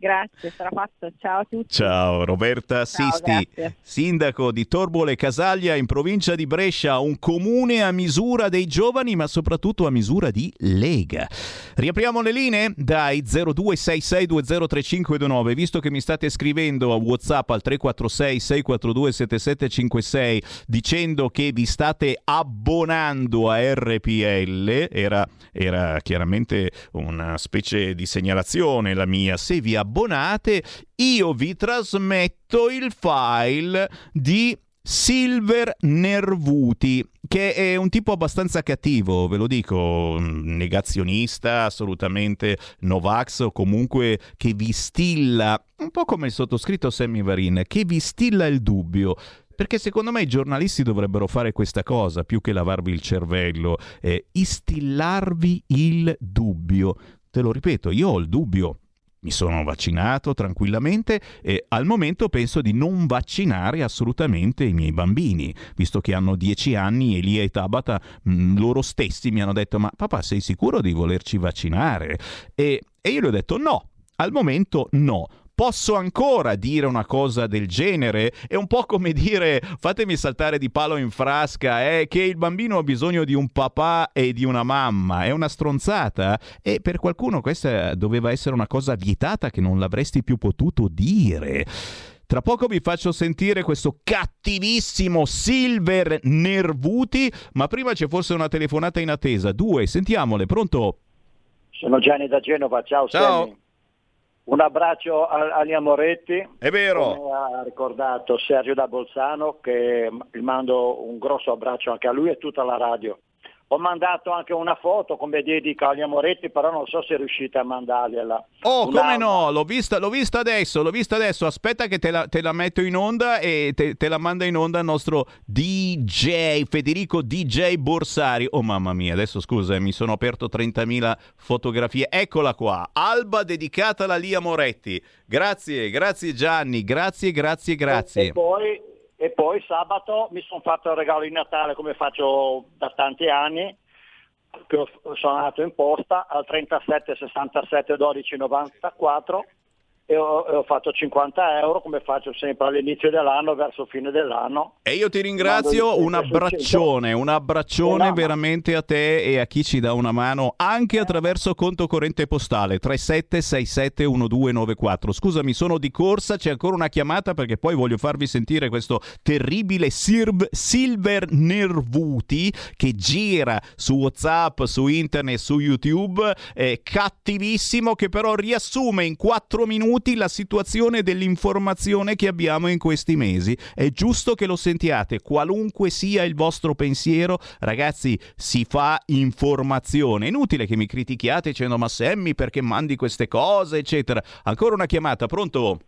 Grazie, sarà fatto. Ciao a tutti. Ciao Roberta Ciao, Sisti, grazie. sindaco di Torbole Casaglia in provincia di Brescia, un comune a misura dei giovani ma soprattutto a misura di Lega. Riapriamo le linee dai 0266203529, visto che mi state scrivendo a Whatsapp al 346 642 7756 dicendo che vi state abbonando a RPL, era, era chiaramente una specie di segnalazione la mia, se vi abbonate io vi trasmetto il file di Silver Nervuti, che è un tipo abbastanza cattivo, ve lo dico, mm, negazionista, assolutamente Novax o comunque che vi stilla, un po' come il sottoscritto Sammy Varin, che vi stilla il dubbio. Perché secondo me i giornalisti dovrebbero fare questa cosa, più che lavarvi il cervello, eh, istillarvi il dubbio. Te lo ripeto, io ho il dubbio, mi sono vaccinato tranquillamente e al momento penso di non vaccinare assolutamente i miei bambini, visto che hanno 10 anni e Elia e Tabata mh, loro stessi mi hanno detto ma papà sei sicuro di volerci vaccinare? E, e io gli ho detto no, al momento no. Posso ancora dire una cosa del genere? È un po' come dire, fatemi saltare di palo in frasca, è che il bambino ha bisogno di un papà e di una mamma. È una stronzata? E per qualcuno questa doveva essere una cosa vietata che non l'avresti più potuto dire. Tra poco vi faccio sentire questo cattivissimo Silver Nervuti, ma prima c'è forse una telefonata in attesa. Due, sentiamole, pronto? Sono Gianni da Genova, ciao, Ciao. Sammy. Un abbraccio a- agli Amoretti. È vero. Come ha ricordato Sergio da Bolzano, che gli mando un grosso abbraccio anche a lui e tutta la radio. Ho mandato anche una foto come dedica agli Amoretti, però non so se riuscite a mandargliela. Oh, Una- come no? L'ho vista, l'ho vista adesso, l'ho vista adesso. Aspetta che te la, te la metto in onda e te, te la manda in onda il nostro DJ, Federico DJ Borsari. Oh mamma mia, adesso scusa, eh, mi sono aperto 30.000 fotografie. Eccola qua, alba dedicata alla Lia Moretti. Grazie, grazie Gianni, grazie, grazie, grazie. E poi, e poi sabato mi sono fatto il regalo di Natale come faccio da tanti anni, che ho suonato in posta al 37 67 12 94 e ho, e ho fatto 50 euro come faccio sempre all'inizio dell'anno, verso fine dell'anno. E io ti ringrazio, un abbraccione, un abbraccione Una- veramente a te e a chi ci dà una mano anche attraverso conto corrente postale 37671294. Scusami, sono di corsa, c'è ancora una chiamata perché poi voglio farvi sentire questo terribile Sirv- Silver Nervuti che gira su WhatsApp, su internet, su YouTube, è cattivissimo che però riassume in 4 minuti la situazione dell'informazione che abbiamo in questi mesi. È giusto che lo sentiate, qualunque sia il vostro pensiero, ragazzi, si fa informazione. Inutile che mi critichiate dicendo ma Sammy perché mandi queste cose, eccetera. Ancora una chiamata, pronto?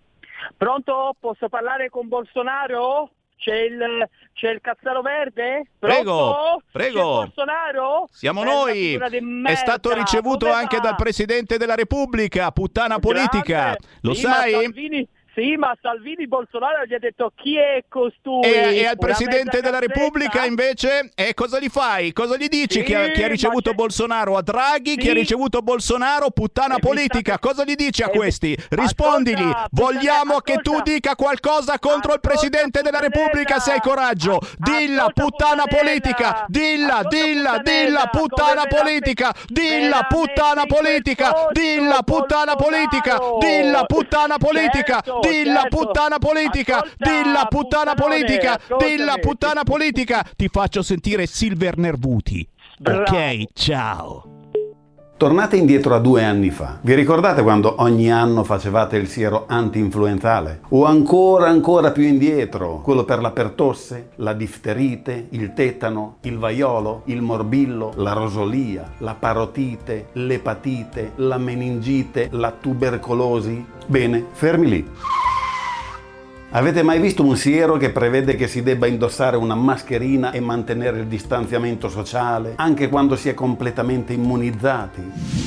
Pronto? Posso parlare con Bolsonaro? C'è il, c'è il cazzaro verde? Prego, Pronto? prego. C'è Bolsonaro? Siamo noi. È stato ricevuto dove anche va? dal Presidente della Repubblica, puttana politica. Grande. Lo Sì, ma sai? Salvini, sì, ma Salvini Bolsonaro gli ha detto chi è costui? E, e al Presidente della cazzetta? Repubblica invece, e cosa gli fai? Cosa gli dici Sì, chi, ha, chi ha ricevuto c'è- Bolsonaro? A Draghi? Chi ha Sì. ricevuto Bolsonaro? Puttana E mi politica. state- Cosa gli dici a e mi- questi? Rispondigli. Ascolta, Vogliamo puttana- che tu ascolta. dica qualcosa contro il Ascolta, Presidente della. Repubblica se hai coraggio. Dilla, Ascolta, puttana puttanella. politica. Dilla, Ascolta, dilla, dilla, puttana politica. Dilla, puttana politica. Dilla, puttana politica. Dilla, puttana politica. Certo, Dilla, puttana politica. Dilla, puttana politica. Dilla, puttana politica. Ti faccio sentire Silver Nervuti. Ok, ciao. Tornate indietro a due anni fa. Vi ricordate quando ogni anno facevate il siero anti-influenzale? O ancora, ancora più indietro, quello per la pertosse, la difterite, il tetano, il vaiolo, il morbillo, la rosolia, la parotite, l'epatite, la meningite, la tubercolosi? Bene, fermi lì. Avete mai visto un siero che prevede che si debba indossare una mascherina e mantenere il distanziamento sociale anche quando si è completamente immunizzati?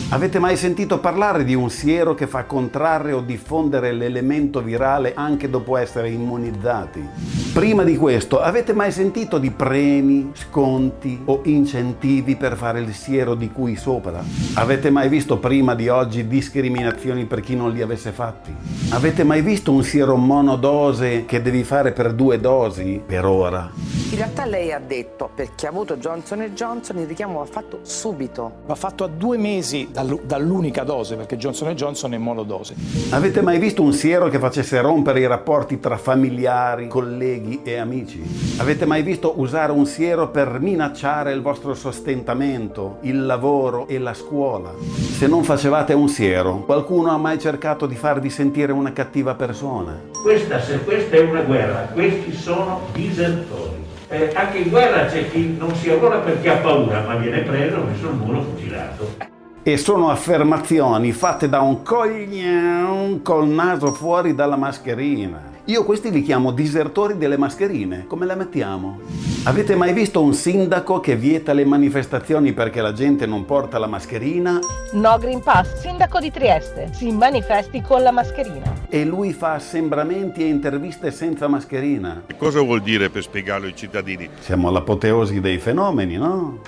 Avete mai sentito parlare di un siero che fa contrarre o diffondere l'elemento virale anche dopo essere immunizzati? Prima di questo, avete mai sentito di premi, sconti o incentivi per fare il siero di cui sopra? Avete mai visto prima di oggi discriminazioni per chi non li avesse fatti? Avete mai visto un siero monodose che devi fare per due dosi per ora? In realtà lei ha detto, per chi ha avuto Johnson Johnson, il richiamo va fatto subito. Va fatto a due mesi dall- dall'unica dose, perché Johnson Johnson è monodose. Avete mai visto un siero che facesse rompere i rapporti tra familiari, colleghi e amici? Avete mai visto usare un siero per minacciare il vostro sostentamento, il lavoro e la scuola? Se non facevate un siero, qualcuno ha mai cercato di farvi sentire una cattiva persona? Questa, se questa è una guerra, questi sono disertori. Eh, anche in guerra c'è chi non si arruola perché ha paura, ma viene preso, messo al muro, fucilato. E sono affermazioni fatte da un coglion col naso fuori dalla mascherina. Io questi li chiamo disertori delle mascherine. Come le mettiamo? Avete mai visto un sindaco che vieta le manifestazioni perché la gente non porta la mascherina? No Green Pass, sindaco di Trieste, si manifesti con la mascherina. E lui fa assembramenti e interviste senza mascherina. Cosa vuol dire per spiegarlo ai cittadini? Siamo all'apoteosi dei fenomeni, no?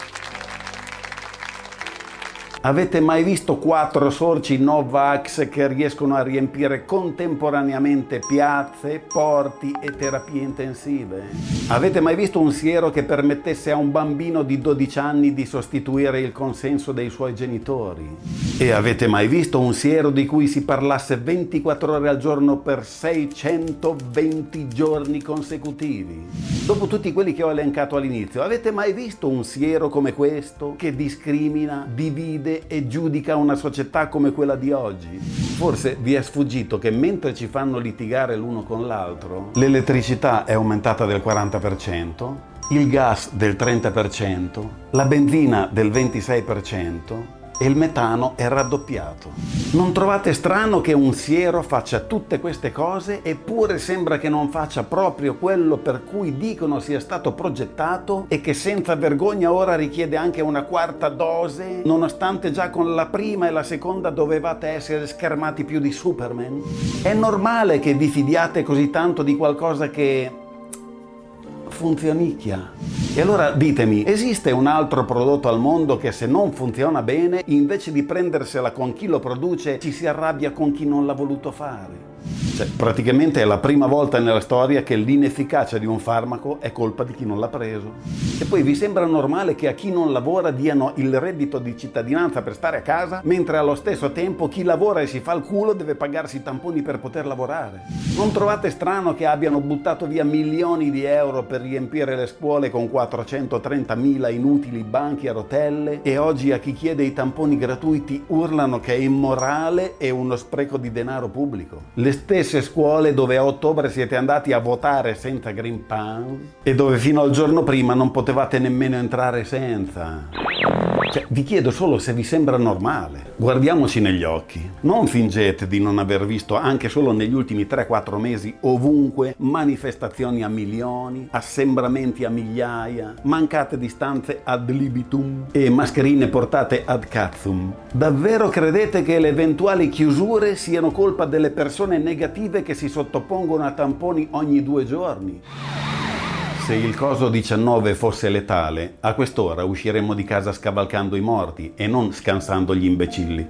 Avete mai visto quattro sorci Novax che riescono a riempire contemporaneamente piazze, porti e terapie intensive? Avete mai visto un siero che permettesse a un bambino di 12 anni di sostituire il consenso dei suoi genitori? E avete mai visto un siero di cui si parlasse 24 ore al giorno per 620 giorni consecutivi? Dopo tutti quelli che ho elencato all'inizio, avete mai visto un siero come questo che discrimina, divide e giudica una società come quella di oggi. Forse vi è sfuggito che mentre ci fanno litigare l'uno con l'altro, l'elettricità è aumentata del 40%, il gas del 30%, la benzina del 26%, e il metano è raddoppiato. Non trovate strano che un siero faccia tutte queste cose eppure sembra che non faccia proprio quello per cui dicono sia stato progettato e che senza vergogna ora richiede anche una quarta dose nonostante già con la prima e la seconda dovevate essere schermati più di Superman? È normale che vi fidiate così tanto di qualcosa che funzionicchia. E allora ditemi, esiste un altro prodotto al mondo che se non funziona bene, invece di prendersela con chi lo produce, ci si arrabbia con chi non l'ha voluto fare? Cioè, praticamente è la prima volta nella storia che l'inefficacia di un farmaco è colpa di chi non l'ha preso. E poi vi sembra normale che a chi non lavora diano il reddito di cittadinanza per stare a casa, mentre allo stesso tempo chi lavora e si fa il culo deve pagarsi i tamponi per poter lavorare? Non trovate strano che abbiano buttato via milioni di euro per riempire le scuole con 430.000 inutili banchi a rotelle e oggi a chi chiede i tamponi gratuiti urlano che è immorale e uno spreco di denaro pubblico? Le stesse scuole dove a ottobre siete andati a votare senza Green Pass e dove fino al giorno prima non potevate nemmeno entrare senza. Cioè, vi chiedo solo se vi sembra normale. Guardiamoci negli occhi. Non fingete di non aver visto anche solo negli ultimi 3-4 mesi ovunque manifestazioni a milioni, assembramenti a migliaia, mancate distanze ad libitum e mascherine portate ad cazzum. Davvero credete che le eventuali chiusure siano colpa delle persone negative che si sottopongono a tamponi ogni due giorni? Se il coso 19 fosse letale, a quest'ora usciremmo di casa scavalcando i morti e non scansando gli imbecilli.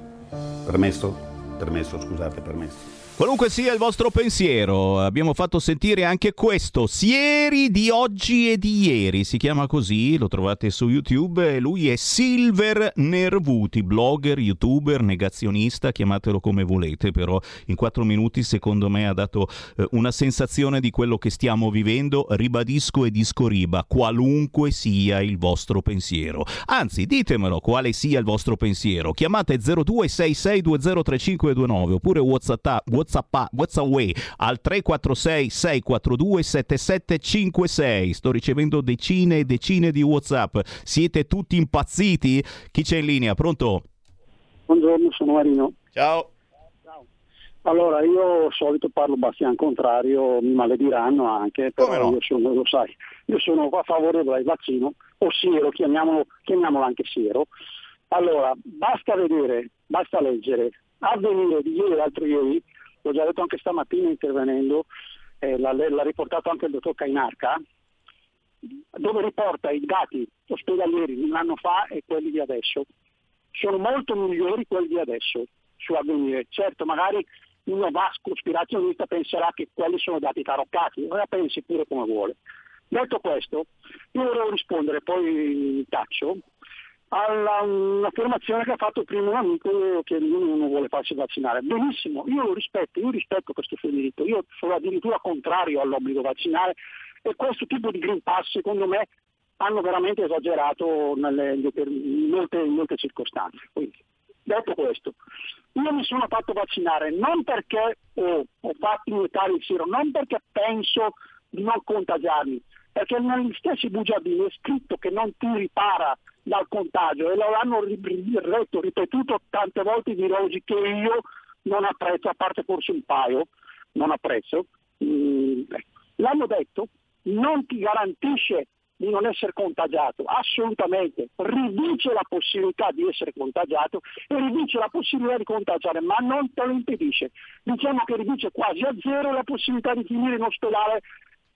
Permesso? Permesso, scusate, permesso. Qualunque sia il vostro pensiero, abbiamo fatto sentire anche questo, Sieri di oggi e di ieri, si chiama così, lo trovate su YouTube, lui è Silver Nervuti, blogger, youtuber, negazionista, chiamatelo come volete, però in quattro minuti secondo me ha dato eh, una sensazione di quello che stiamo vivendo, ribadisco e discoriba, qualunque sia il vostro pensiero. Anzi, ditemelo quale sia il vostro pensiero, chiamate 0266203529 oppure WhatsApp, WhatsApp, WhatsApp al 346 642 7756. Sto ricevendo decine e decine di WhatsApp. Siete tutti impazziti? Chi c'è in linea? Pronto? Buongiorno, sono Marino. Ciao. Allora, io solito parlo bastian contrario, mi malediranno anche, però io sono, lo sai, io sono a favore del vaccino, o siero, chiamiamolo, chiamiamolo anche siero. Allora, basta vedere, basta leggere. Avvenire di ieri e l'altro ieri, l'ho già detto anche stamattina intervenendo, eh, l'ha, l'ha riportato anche il dottor Cainarca, dove riporta i dati ospedalieri di un anno fa e quelli di adesso. Sono molto migliori quelli di adesso su avvenire. Certo, magari uno va cospirazionista penserà che quelli sono dati taroccati, ora pensi pure come vuole. Detto questo, io volevo rispondere, poi taccio, alla un'affermazione che ha fatto prima un amico che lui non vuole farsi vaccinare. Benissimo, io lo rispetto, io rispetto questo suo diritto, io sono addirittura contrario all'obbligo vaccinale e questo tipo di Green Pass secondo me hanno veramente esagerato nelle, in, molte, molte circostanze. Quindi, detto questo, io mi sono fatto vaccinare non perché ho, ho fatto iniettare il siro, non perché penso di non contagiarmi, perché negli stessi bugiardini è scritto che non ti ripara dal contagio e lo hanno retto, ripetuto tante volte i virologi che io non apprezzo, a parte forse un paio, non apprezzo. Mm, l'hanno detto, non ti garantisce di non essere contagiato, assolutamente, riduce la possibilità di essere contagiato e riduce la possibilità di contagiare, ma non te lo impedisce. Diciamo che riduce quasi a zero la possibilità di finire in ospedale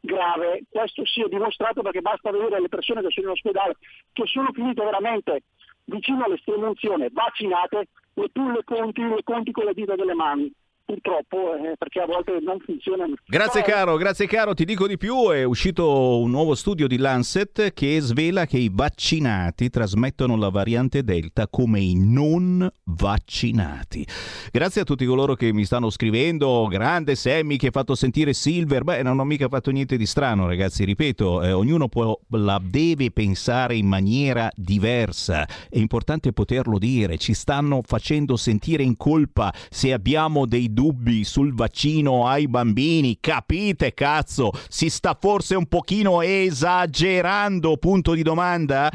grave. Questo si è dimostrato perché basta vedere le persone che sono in ospedale, che sono finite veramente vicino all'estremunzione, vaccinate, e tu le conti, le conti con le dita delle mani purtroppo eh, perché a volte non funzionano. Grazie caro, grazie caro, ti dico di più, è uscito un nuovo studio di Lancet che svela che i vaccinati trasmettono la variante Delta come i non vaccinati. Grazie a tutti coloro che mi stanno scrivendo, grande Sammy che ha fatto sentire Silver, beh non ho mica fatto niente di strano ragazzi, ripeto, eh, ognuno può, la deve pensare in maniera diversa, è importante poterlo dire, ci stanno facendo sentire in colpa se abbiamo dei dubbi sul vaccino ai bambini. Capite, cazzo? Si sta forse un pochino esagerando? Punto di domanda?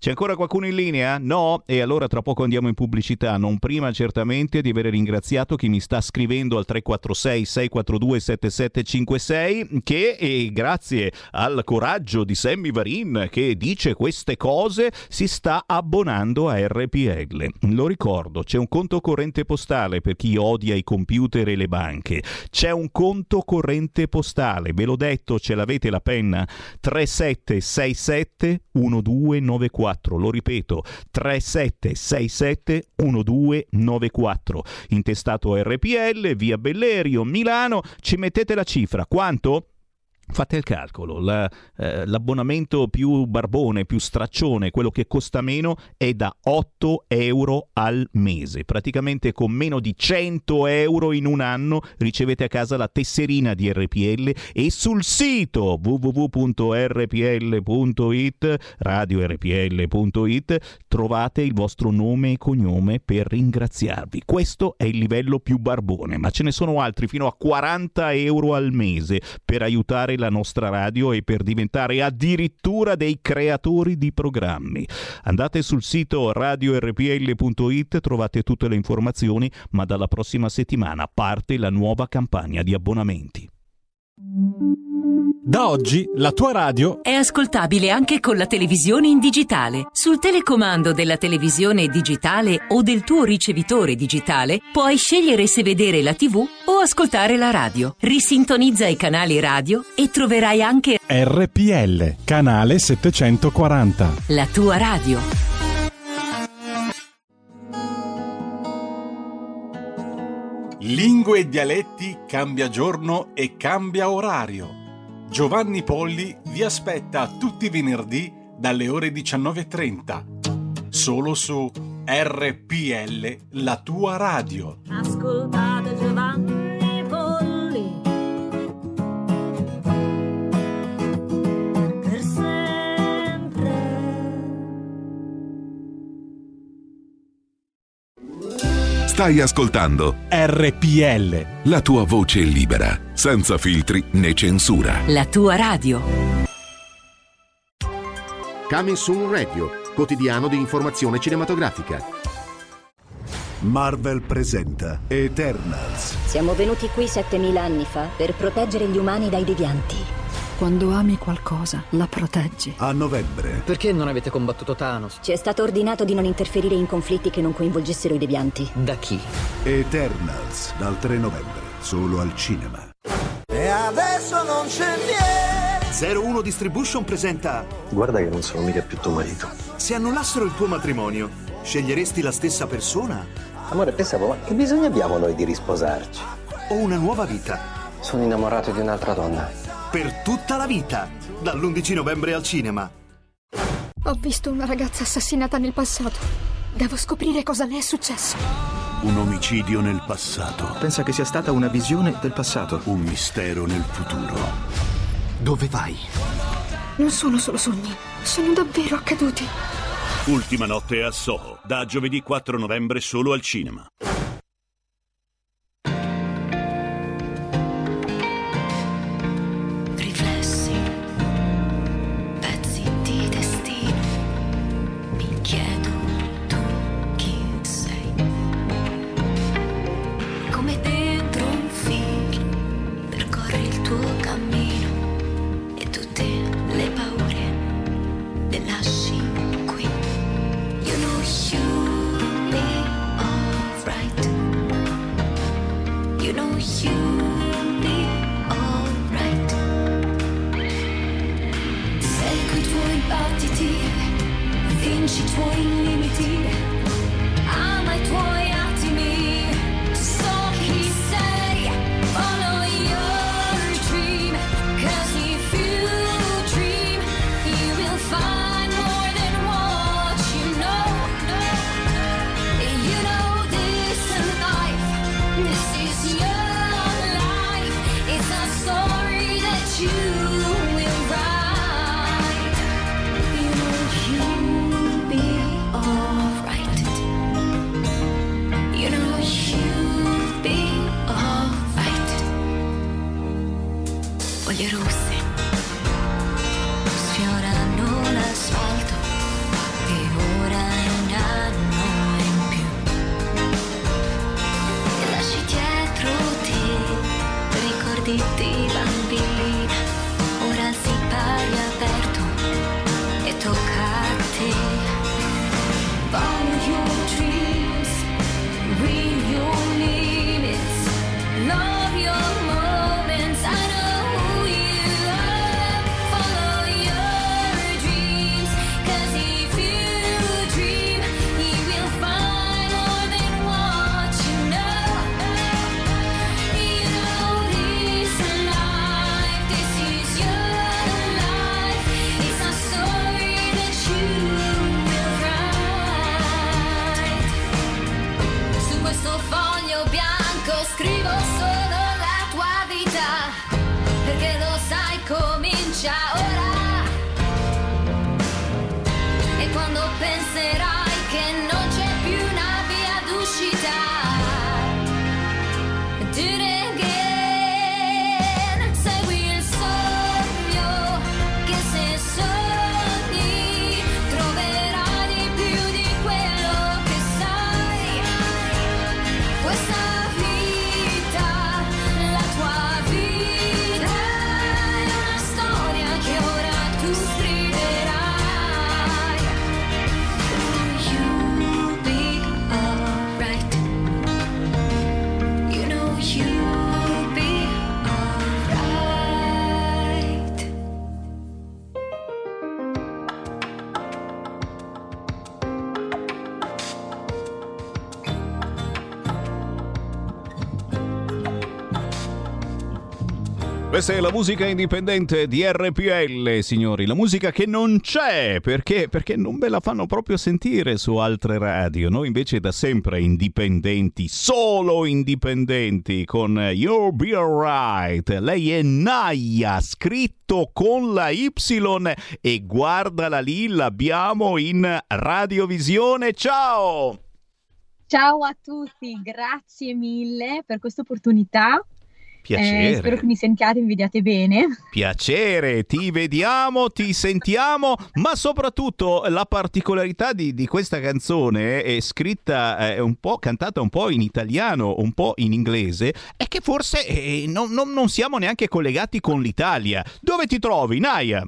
C'è ancora qualcuno in linea? No? E allora tra poco andiamo in pubblicità, non prima certamente di aver ringraziato chi mi sta scrivendo al 346 642 7756 che grazie al coraggio di Sammy Varin che dice queste cose si sta abbonando a RPL. Lo ricordo, c'è un conto corrente postale per chi odia i computer e le banche. C'è un conto corrente postale, ve l'ho detto, ce l'avete la penna? 3767 1294 lo ripeto 3767 1294 intestato RPL via Bellerio Milano. Ci mettete la cifra. Quanto? Fate il calcolo, la, eh, l'abbonamento più barbone, più straccione, quello che costa meno, è da 8 euro al mese. Praticamente con meno di 100 euro in un anno ricevete a casa la tesserina di RPL e sul sito www.rpl.it, radiorpl.it, trovate il vostro nome e cognome per ringraziarvi. Questo è il livello più barbone, ma ce ne sono altri fino a 40 euro al mese per aiutare la nostra radio e per diventare addirittura dei creatori di programmi. Andate sul sito radiorpl.it, trovate tutte le informazioni, ma dalla prossima settimana parte la nuova campagna di abbonamenti. Da oggi la tua radio è ascoltabile anche con la televisione in digitale. Sul telecomando della televisione digitale o del tuo ricevitore digitale puoi scegliere se vedere la TV o ascoltare la radio. Risintonizza i canali radio e troverai anche RPL, canale 740. la tua radio. Lingue e dialetti cambia giorno e cambia orario. Giovanni Polli vi aspetta tutti i venerdì dalle ore 19.30. Solo su RPL, la tua radio. Ascoltate Giovanni Stai ascoltando RPL. la tua voce libera, senza filtri né censura. La tua radio. Coming Soon Radio, quotidiano di informazione cinematografica. Marvel presenta Eternals. Siamo venuti qui 7000 anni fa per proteggere gli umani dai devianti. Quando ami qualcosa, la proteggi. A novembre. Perché non avete combattuto Thanos? Ci è stato ordinato di non interferire in conflitti che non coinvolgessero i devianti. Da chi? Eternals, dal 3 novembre, solo al cinema. E adesso non c'è niente. 01 Distribution presenta Guarda che non sono mica più tuo marito. Se annullassero il tuo matrimonio, sceglieresti la stessa persona Amore, pensavo, ma che bisogno abbiamo noi di risposarci? o una nuova vita? Sono innamorato di un'altra donna. Per tutta la vita! Dall'11 novembre al cinema. Ho visto una ragazza assassinata nel passato. Devo scoprire cosa le è successo. Un omicidio nel passato. Pensa che sia stata una visione del passato. Un mistero nel futuro. Dove vai? Non sono solo sogni, sono davvero accaduti. Ultima notte a Soho, da giovedì 4 novembre solo al cinema. Questa è la musica indipendente di RPL, signori. La musica che non c'è perché? Perché non ve la fanno proprio sentire su altre radio. Noi invece da sempre indipendenti, solo indipendenti con You'll Be Alright. Lei è Naya, scritto con la Y e guardala lì, l'abbiamo in radiovisione. Ciao! Ciao a tutti, grazie mille per questa opportunità. Piacere. Eh, spero che mi sentiate e mi vediate bene. Piacere, ti vediamo, ti sentiamo, ma soprattutto la particolarità di, di questa canzone è scritta è un po', cantata un po' in italiano, un po' in inglese, è che forse eh, non, non, non siamo neanche collegati con l'Italia. Dove ti trovi, Naya?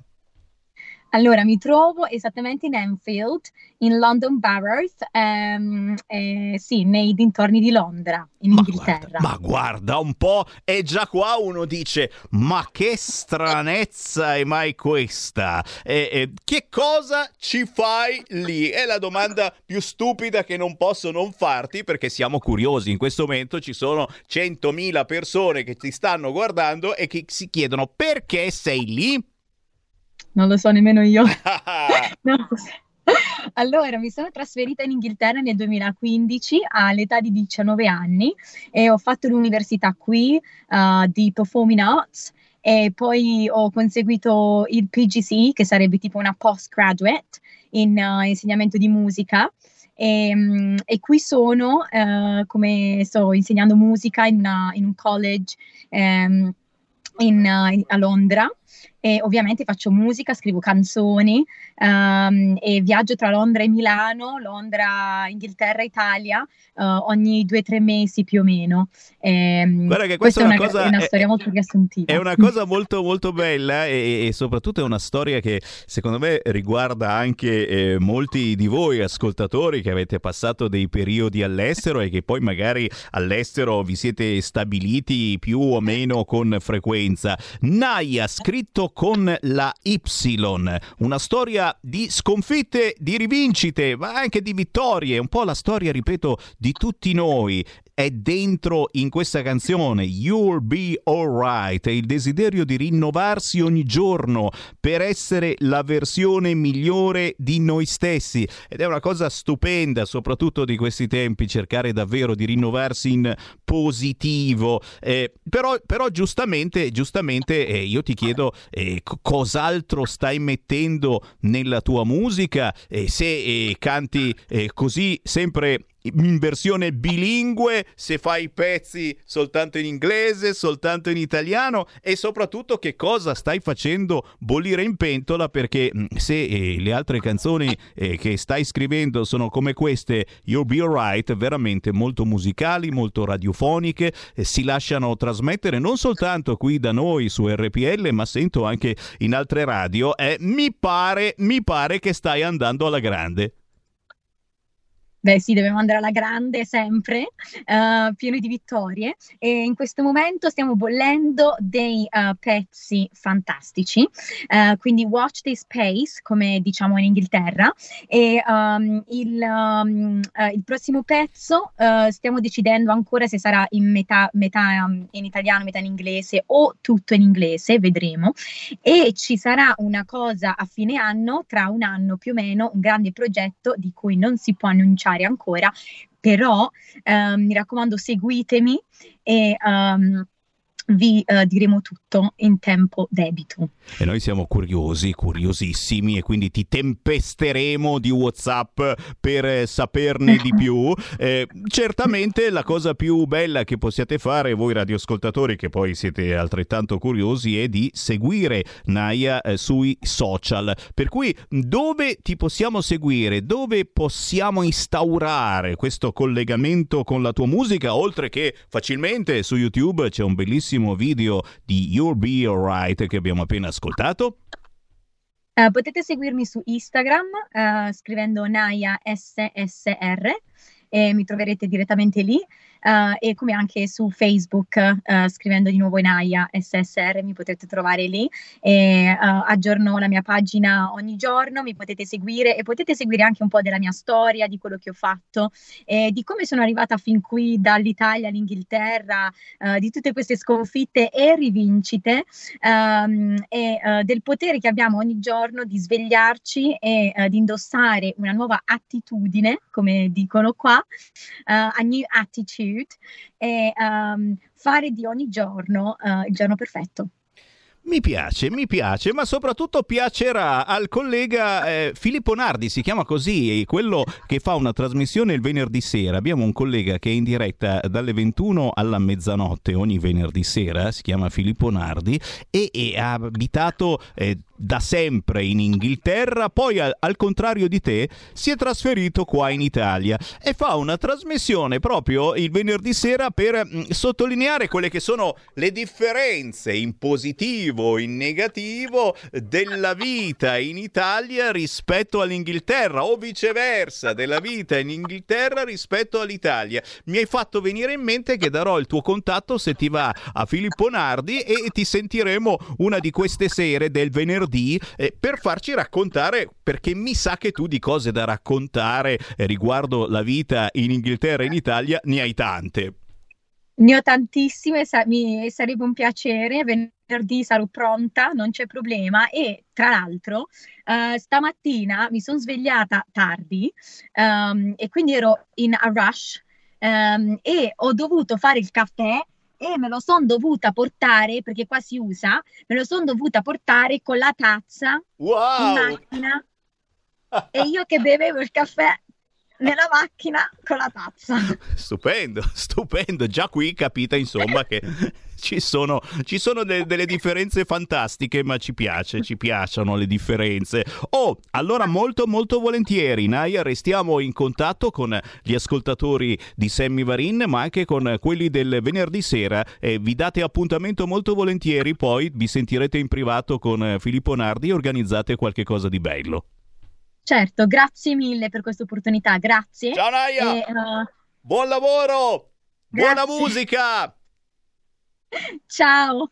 Allora, mi trovo esattamente in Enfield, in London Boroughs, ehm, eh, sì, nei dintorni di Londra, in ma Inghilterra. Guarda, ma guarda un po', e già qua uno dice, ma che stranezza è mai questa? E, e, che cosa ci fai lì? È la domanda più stupida che non posso non farti perché siamo curiosi. In questo momento ci sono 100.000 persone che ti stanno guardando e che si chiedono perché sei lì? Non lo so nemmeno io. no. Allora, mi sono trasferita in Inghilterra nel 2015 all'età di 19 anni e ho fatto l'università qui uh, di Performing Arts e poi ho conseguito il PGC, che sarebbe tipo una postgraduate in uh, insegnamento di musica. E, um, e qui sono, uh, come sto insegnando musica in, una, in un college um, in, a Londra e ovviamente faccio musica, scrivo canzoni um, e viaggio tra Londra e Milano, Londra, Inghilterra, Italia uh, ogni due o tre mesi più o meno. E, Guarda che questa, questa è una, cosa, è una storia è, molto riassuntiva. È una cosa molto molto bella e, e, soprattutto è una storia che secondo me riguarda anche eh, molti di voi ascoltatori che avete passato dei periodi all'estero e che poi magari all'estero vi siete stabiliti più o meno con frequenza. Naya, scritto con la Y, una storia di sconfitte, di rivincite, ma anche di vittorie, un po' la storia, ripeto, di tutti noi è dentro in questa canzone You'll Be Alright, è il desiderio di rinnovarsi ogni giorno per essere la versione migliore di noi stessi. Ed è una cosa stupenda soprattutto di questi tempi cercare davvero di rinnovarsi in positivo. Eh, però, però, giustamente, giustamente eh, io ti chiedo eh, cos'altro stai mettendo nella tua musica? Se eh, canti eh, così sempre in versione bilingue se fai pezzi soltanto in inglese, soltanto in italiano e soprattutto che cosa stai facendo bollire in pentola perché mm, se eh, le altre canzoni eh, che stai scrivendo sono come queste You'll Be Alright, veramente molto musicali, molto radiofoniche, eh, si lasciano trasmettere non soltanto qui da noi su RPL ma sento anche in altre radio, eh, mi pare, mi pare che stai andando alla grande. Beh sì, dobbiamo andare alla grande sempre, uh, pieno di vittorie. E in questo momento stiamo bollendo dei uh, pezzi fantastici, uh, quindi Watch This Space, come diciamo in Inghilterra, e um, il, um, il, prossimo pezzo stiamo decidendo ancora se sarà in metà, metà um, in italiano, metà in inglese o tutto in inglese, vedremo, e ci sarà una cosa a fine anno, tra un anno più o meno, un grande progetto di cui non si può annunciare fare ancora, però ehm, mi raccomando seguitemi e um, vi uh, diremo tutto in tempo debito. E noi siamo curiosi, curiosissimi e quindi ti tempesteremo di WhatsApp per eh, saperne di più. Eh, certamente la cosa più bella che possiate fare voi radioascoltatori che poi siete altrettanto curiosi è di seguire Naya eh, sui social. Per cui dove ti possiamo seguire? Dove possiamo instaurare questo collegamento con la tua musica oltre che facilmente su YouTube c'è un bellissimo video di You'll Be Alright che abbiamo appena ascoltato? Uh, potete seguirmi su Instagram uh, scrivendo Naya SSR e mi troverete direttamente lì. Uh, e come anche su Facebook, uh, scrivendo di nuovo in AIA SSR, mi potete trovare lì. E uh, aggiorno la mia pagina ogni giorno, mi potete seguire e potete seguire anche un po' della mia storia, di quello che ho fatto e di come sono arrivata fin qui dall'Italia all'Inghilterra, di tutte queste sconfitte e rivincite um, e del potere che abbiamo ogni giorno di svegliarci e di indossare una nuova attitudine, come dicono qua, uh, a new attitude e um, fare di ogni giorno uh, il giorno perfetto. Mi piace, mi piace, ma soprattutto piacerà al collega eh, Filippo Nardi, si chiama così, quello che fa una trasmissione il venerdì sera. Abbiamo un collega che è in diretta dalle 21 alla mezzanotte ogni venerdì sera, si chiama Filippo Nardi e, e ha abitato eh, da sempre in Inghilterra, poi al, al, contrario di te si è trasferito qua in Italia e fa una trasmissione proprio il venerdì sera per mh, mm, sottolineare quelle che sono le differenze in positivo, in negativo della vita in Italia rispetto all'Inghilterra o viceversa, della vita in Inghilterra rispetto all'Italia. Mi hai fatto venire in mente che darò il tuo contatto se ti va a Filippo Nardi e ti sentiremo una di queste sere del venerdì venerdì eh, per farci raccontare, perché mi sa che tu di cose da raccontare eh, riguardo la vita in Inghilterra e in Italia ne hai tante. Ne ho tantissime, sa- mi sarebbe un piacere, venerdì sarò pronta, non c'è problema e tra l'altro uh, stamattina mi sono svegliata tardi um, e quindi ero in a rush um, e ho dovuto fare il caffè e me lo sono dovuta portare, perché qua si usa, me lo sono dovuta portare con la tazza wow. in macchina e io che bevevo il caffè nella macchina con la tazza. Stupendo, stupendo. Già qui capita insomma che ci sono, ci sono de- delle differenze fantastiche, ma ci piace, ci piacciono le differenze. Oh, allora molto molto volentieri, Naya, restiamo in contatto con gli ascoltatori di Sammy Varin, ma anche con quelli del venerdì sera. E vi date appuntamento molto volentieri, poi vi sentirete in privato con Filippo Nardi e organizzate qualche cosa di bello. Certo, grazie mille per questa opportunità, grazie. Ciao Naya! E, uh... Buon lavoro! Grazie. Buona musica! Ciao!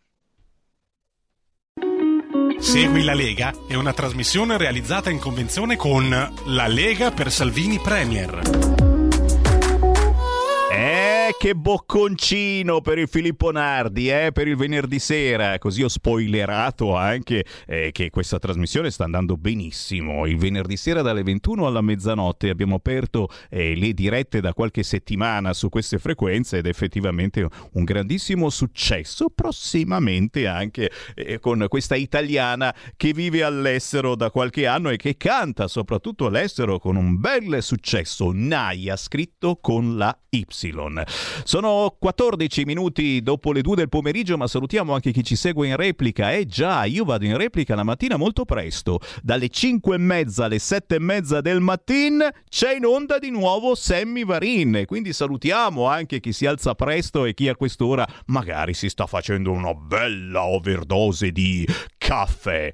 Segui la Lega è una trasmissione realizzata in convenzione con La Lega per Salvini Premier. Che bocconcino per il Filippo Nardi, eh, per il venerdì sera. Così ho spoilerato anche eh, che questa trasmissione sta andando benissimo. Il venerdì sera dalle 21 alla mezzanotte abbiamo aperto eh, le dirette da qualche settimana su queste frequenze ed effettivamente un grandissimo successo. Prossimamente anche eh, con questa italiana che vive all'estero da qualche anno e che canta soprattutto all'estero con un bel successo. Naya, scritto con la Y. Sono 14 minuti dopo le 2 del pomeriggio, ma salutiamo anche chi ci segue in replica. Eh già, io vado in replica la mattina molto presto, dalle 5 e mezza alle 7 e mezza del mattino c'è in onda di nuovo Sammy Varin. Quindi salutiamo anche chi si alza presto e chi a quest'ora magari si sta facendo una bella overdose di caffè.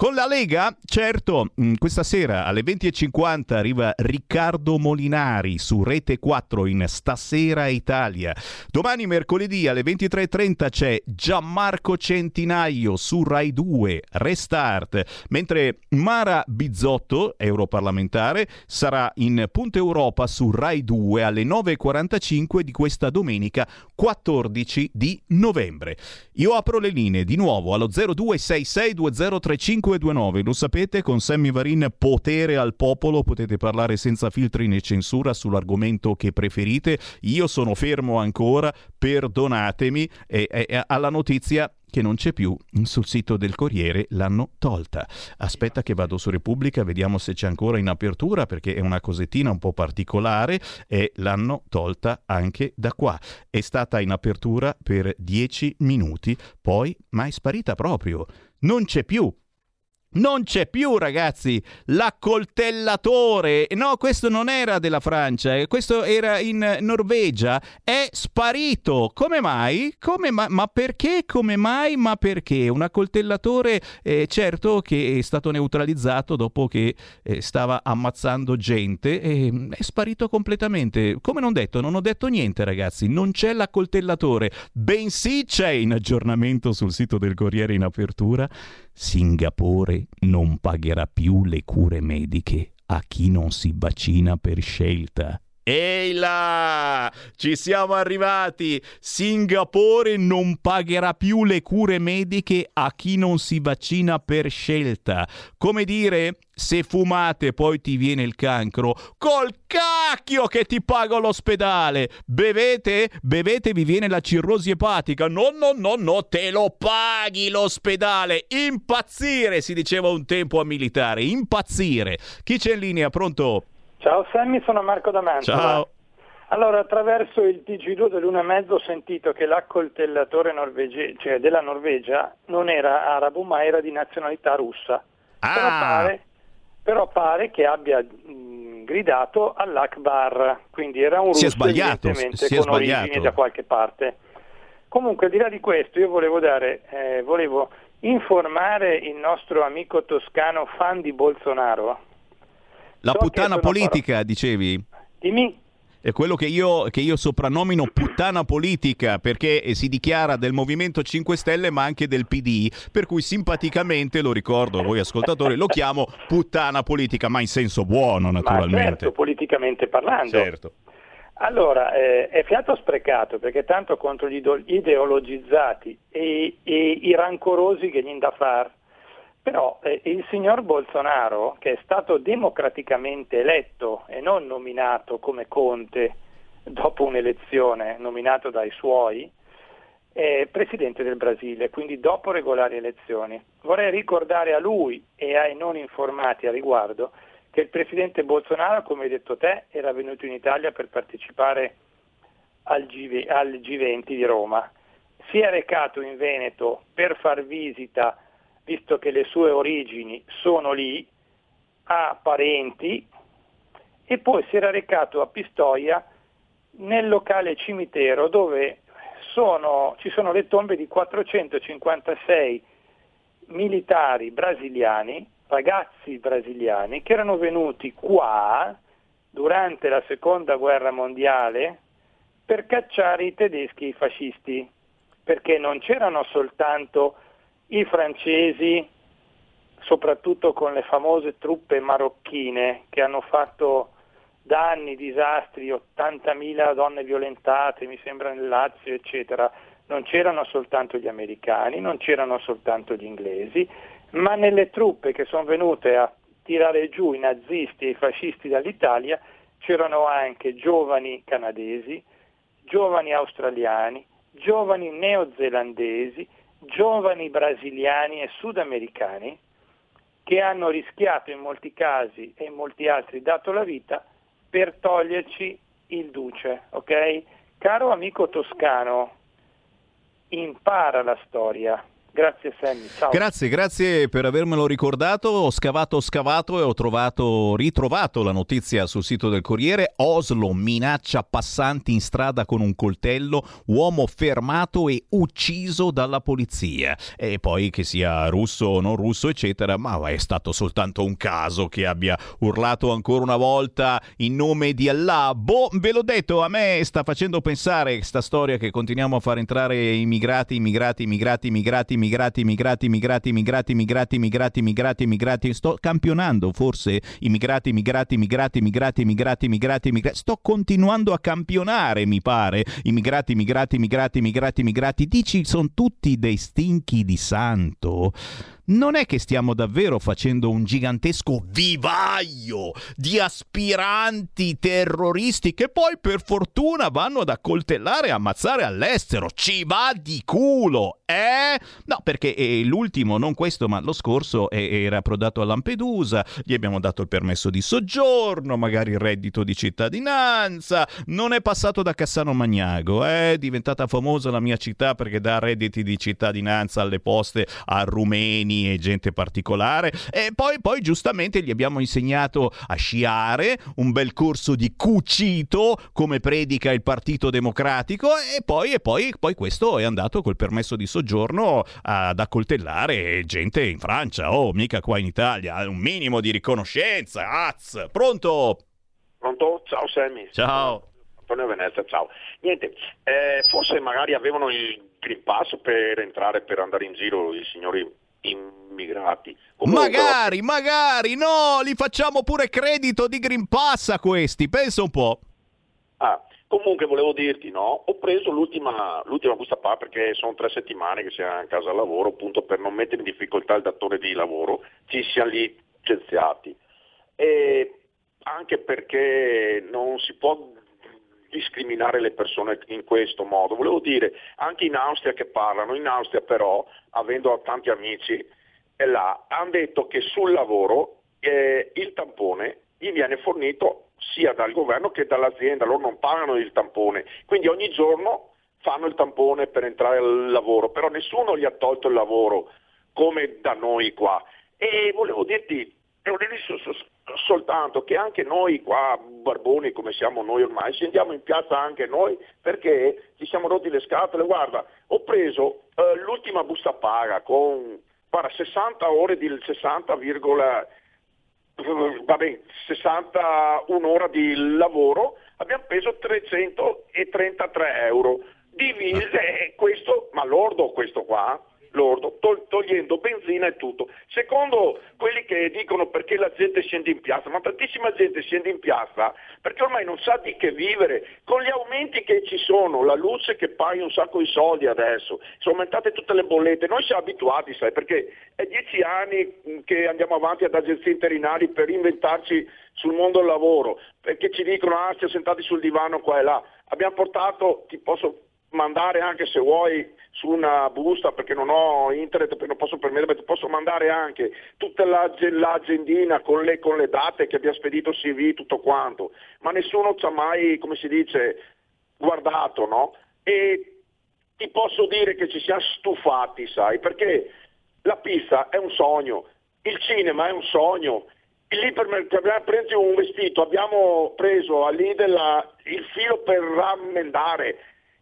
Con la Lega, certo, mm, questa sera alle 20.50 arriva Riccardo Molinari su Rete 4 in Stasera Italia. Domani mercoledì alle 23.30 c'è Gianmarco Centinaio su Rai 2, Restart, mentre Mara Bizzotto, europarlamentare, sarà in Punta Europa su Rai 2 alle 9.45 di questa domenica 14 di novembre. Io apro le linee di nuovo allo 02662035 529, lo sapete, con Sammy Varin potere al popolo, potete parlare senza filtri né censura sull'argomento che preferite. Io sono fermo ancora, perdonatemi, e, e alla notizia che non c'è più sul sito del Corriere, l'hanno tolta. Aspetta che vado su Repubblica, vediamo se c'è ancora in apertura perché è una cosettina un po' particolare e l'hanno tolta anche da qua. È stata in apertura per 10 minuti, poi ma è sparita proprio. Non c'è più Non c'è più, ragazzi, l'accoltellatore. No, questo non era della Francia, eh, questo era in Norvegia. È sparito. Come mai? Come ma-, ma perché? Come mai? Ma perché? Un accoltellatore, eh, certo, che è stato neutralizzato dopo che eh, stava ammazzando gente, eh, è sparito completamente. Come non detto, non ho detto niente, ragazzi. Non c'è l'accoltellatore. Bensì c'è in aggiornamento sul sito del Corriere in apertura Singapore non pagherà più le cure mediche a chi non si vaccina per scelta. Ehi là! Ci siamo arrivati! Singapore non pagherà più le cure mediche a chi non si vaccina per scelta. Come dire, se fumate poi ti viene il cancro, col cacchio che ti pago l'ospedale! Bevete? Bevete vi viene la cirrosi epatica. No, no, no, no, te lo paghi l'ospedale! Impazzire, si diceva un tempo a militare, impazzire. Chi c'è in linea? Pronto? Ciao Sammy, sono Marco D'Amante. Ciao. Allora, attraverso il TG2 dell'una e mezzo ho sentito che l'accoltellatore norvege- cioè della Norvegia non era arabo ma era di nazionalità russa. Ah. Però, pare, però pare che abbia mh, gridato all'Akbar, quindi era un Si è russo sbagliato, evidentemente si è con sbagliato. origini da qualche parte. Comunque, al di là di questo, io volevo dare, eh, volevo informare il nostro amico toscano fan di Bolsonaro. La So puttana politica, dicevi? Dimmi. È quello che io, che io soprannomino puttana politica perché eh, si dichiara del Movimento 5 Stelle ma anche del PD, per cui simpaticamente, lo ricordo a voi ascoltatori, lo chiamo puttana politica, ma in senso buono Ma naturalmente. certo, politicamente parlando. Certo. Allora, eh, è fiato sprecato perché tanto contro gli ideologizzati e, e i rancorosi che gli da far. Però eh, il signor Bolsonaro, che è stato democraticamente eletto e non nominato come Conte dopo un'elezione, nominato dai suoi, è presidente del Brasile, quindi dopo regolari elezioni. Vorrei ricordare a lui e ai non informati a riguardo che il presidente Bolsonaro, come hai detto te, era venuto in Italia per partecipare al, G- al G20 di Roma. Si è recato in Veneto per far visita, visto che le sue origini sono lì, a parenti, e poi si era recato a Pistoia nel locale cimitero dove sono- ci sono le tombe di 456 militari brasiliani, ragazzi brasiliani, che erano venuti qua durante la seconda guerra mondiale per cacciare i tedeschi e i fascisti, perché non c'erano soltanto i francesi, soprattutto con le famose truppe marocchine che hanno fatto danni, disastri, 80.000 donne violentate, mi sembra nel Lazio, eccetera. Non c'erano soltanto gli americani, non c'erano soltanto gli inglesi, ma nelle truppe che sono venute a tirare giù i nazisti e i fascisti dall'Italia c'erano anche giovani canadesi, giovani australiani, giovani neozelandesi, giovani brasiliani e sudamericani che hanno rischiato in molti casi e in molti altri dato la vita per toglierci il duce, ok? Caro amico toscano, impara la storia. Grazie Sammy, ciao. Grazie, grazie per avermelo ricordato. Ho scavato, scavato e ho trovato, ritrovato la notizia sul sito del Corriere. Oslo minaccia passanti in strada con un coltello, uomo fermato e ucciso dalla polizia. E poi che sia russo o non russo, eccetera, ma è stato soltanto un caso che abbia urlato ancora una volta in nome di Allah. Boh, ve l'ho detto, a me sta facendo pensare questa storia che continuiamo a far entrare immigrati, immigrati, immigrati, immigrati, immigrati, immigrati, immigrati, immigrati, immigrati, immigrati, immigrati, immigrati. Sto campionando forse immigrati, immigrati, immigrati, immigrati, immigrati, immigrati, immigrati. Sto continuando a campionare, mi pare. Immigrati, immigrati, immigrati, immigrati, immigrati. Dici sono tutti dei stinchi di santo. Non è che stiamo davvero facendo un gigantesco vivaio di aspiranti terroristi che poi per fortuna vanno ad accoltellare e ammazzare all'estero. Ci va di culo, eh? No, perché eh, l'ultimo, non questo, ma lo scorso eh, era approdato a Lampedusa, gli abbiamo dato il permesso di soggiorno, magari il reddito di cittadinanza, non è passato da Cassano Magnago, è diventata famosa la mia città perché dà redditi di cittadinanza alle poste a rumeni e gente particolare. E poi, poi giustamente gli abbiamo insegnato a sciare, un bel corso di cucito, come predica il Partito Democratico, e poi, e poi, poi questo è andato col permesso di soggiorno ad accoltellare gente in Francia. Oh, mica qua in Italia. Un minimo di riconoscenza. Az. Pronto? Pronto? Ciao Sammy. Ciao. Antonio Venezia, ciao. Niente, eh, forse magari avevano il Green Pass per entrare, per andare in giro i signori immigrati. Comunque, magari, magari, no, li facciamo pure credito di Green Pass a questi, pensa un po'. Ah, comunque volevo dirti, no, ho preso l'ultima, l'ultima busta paga perché sono tre settimane che siamo a casa al lavoro, appunto per non mettere in difficoltà il datore di lavoro, ci siamo licenziati. E anche perché non si può discriminare le persone in questo modo. Volevo dire, anche in Austria che parlano, in Austria però, avendo tanti amici è là, hanno detto che sul lavoro eh, il tampone gli viene fornito sia dal governo che dall'azienda, loro non pagano il tampone, quindi ogni giorno fanno il tampone per entrare al lavoro, però nessuno gli ha tolto il lavoro come da noi qua. E volevo dirti, devo dirti soltanto che anche noi qua, barboni come siamo noi ormai, scendiamo in piazza anche noi perché ci siamo rotti le scatole. Guarda, ho preso eh, l'ultima busta paga con guarda, 60 ore di 60, vabbè, 61 ore di lavoro, abbiamo preso 333 euro. Divise questo, ma lordo questo qua, lordo, togliendo benzina e tutto. Secondo quelli che dicono perché la gente scende in piazza, ma tantissima gente scende in piazza perché ormai non sa di che vivere, con gli aumenti che ci sono, la luce che paga un sacco di soldi adesso, sono aumentate tutte le bollette, noi siamo abituati, sai, perché è dieci anni che andiamo avanti ad agenzie interinali per inventarci sul mondo del lavoro, perché ci dicono ah siamo sentati sul divano qua e là, abbiamo portato, ti posso mandare anche se vuoi su una busta perché non ho internet, perché non posso permettermi, ti posso mandare anche tutta l'agendina con le, con le date che abbia spedito CV, tutto quanto, ma nessuno ci ha mai, come si dice, guardato, no? E ti posso dire che ci siamo stufati, sai, perché la pizza è un sogno, il cinema è un sogno, l'ipermercato, abbiamo preso un vestito, abbiamo preso a Lidl il filo per rammendare,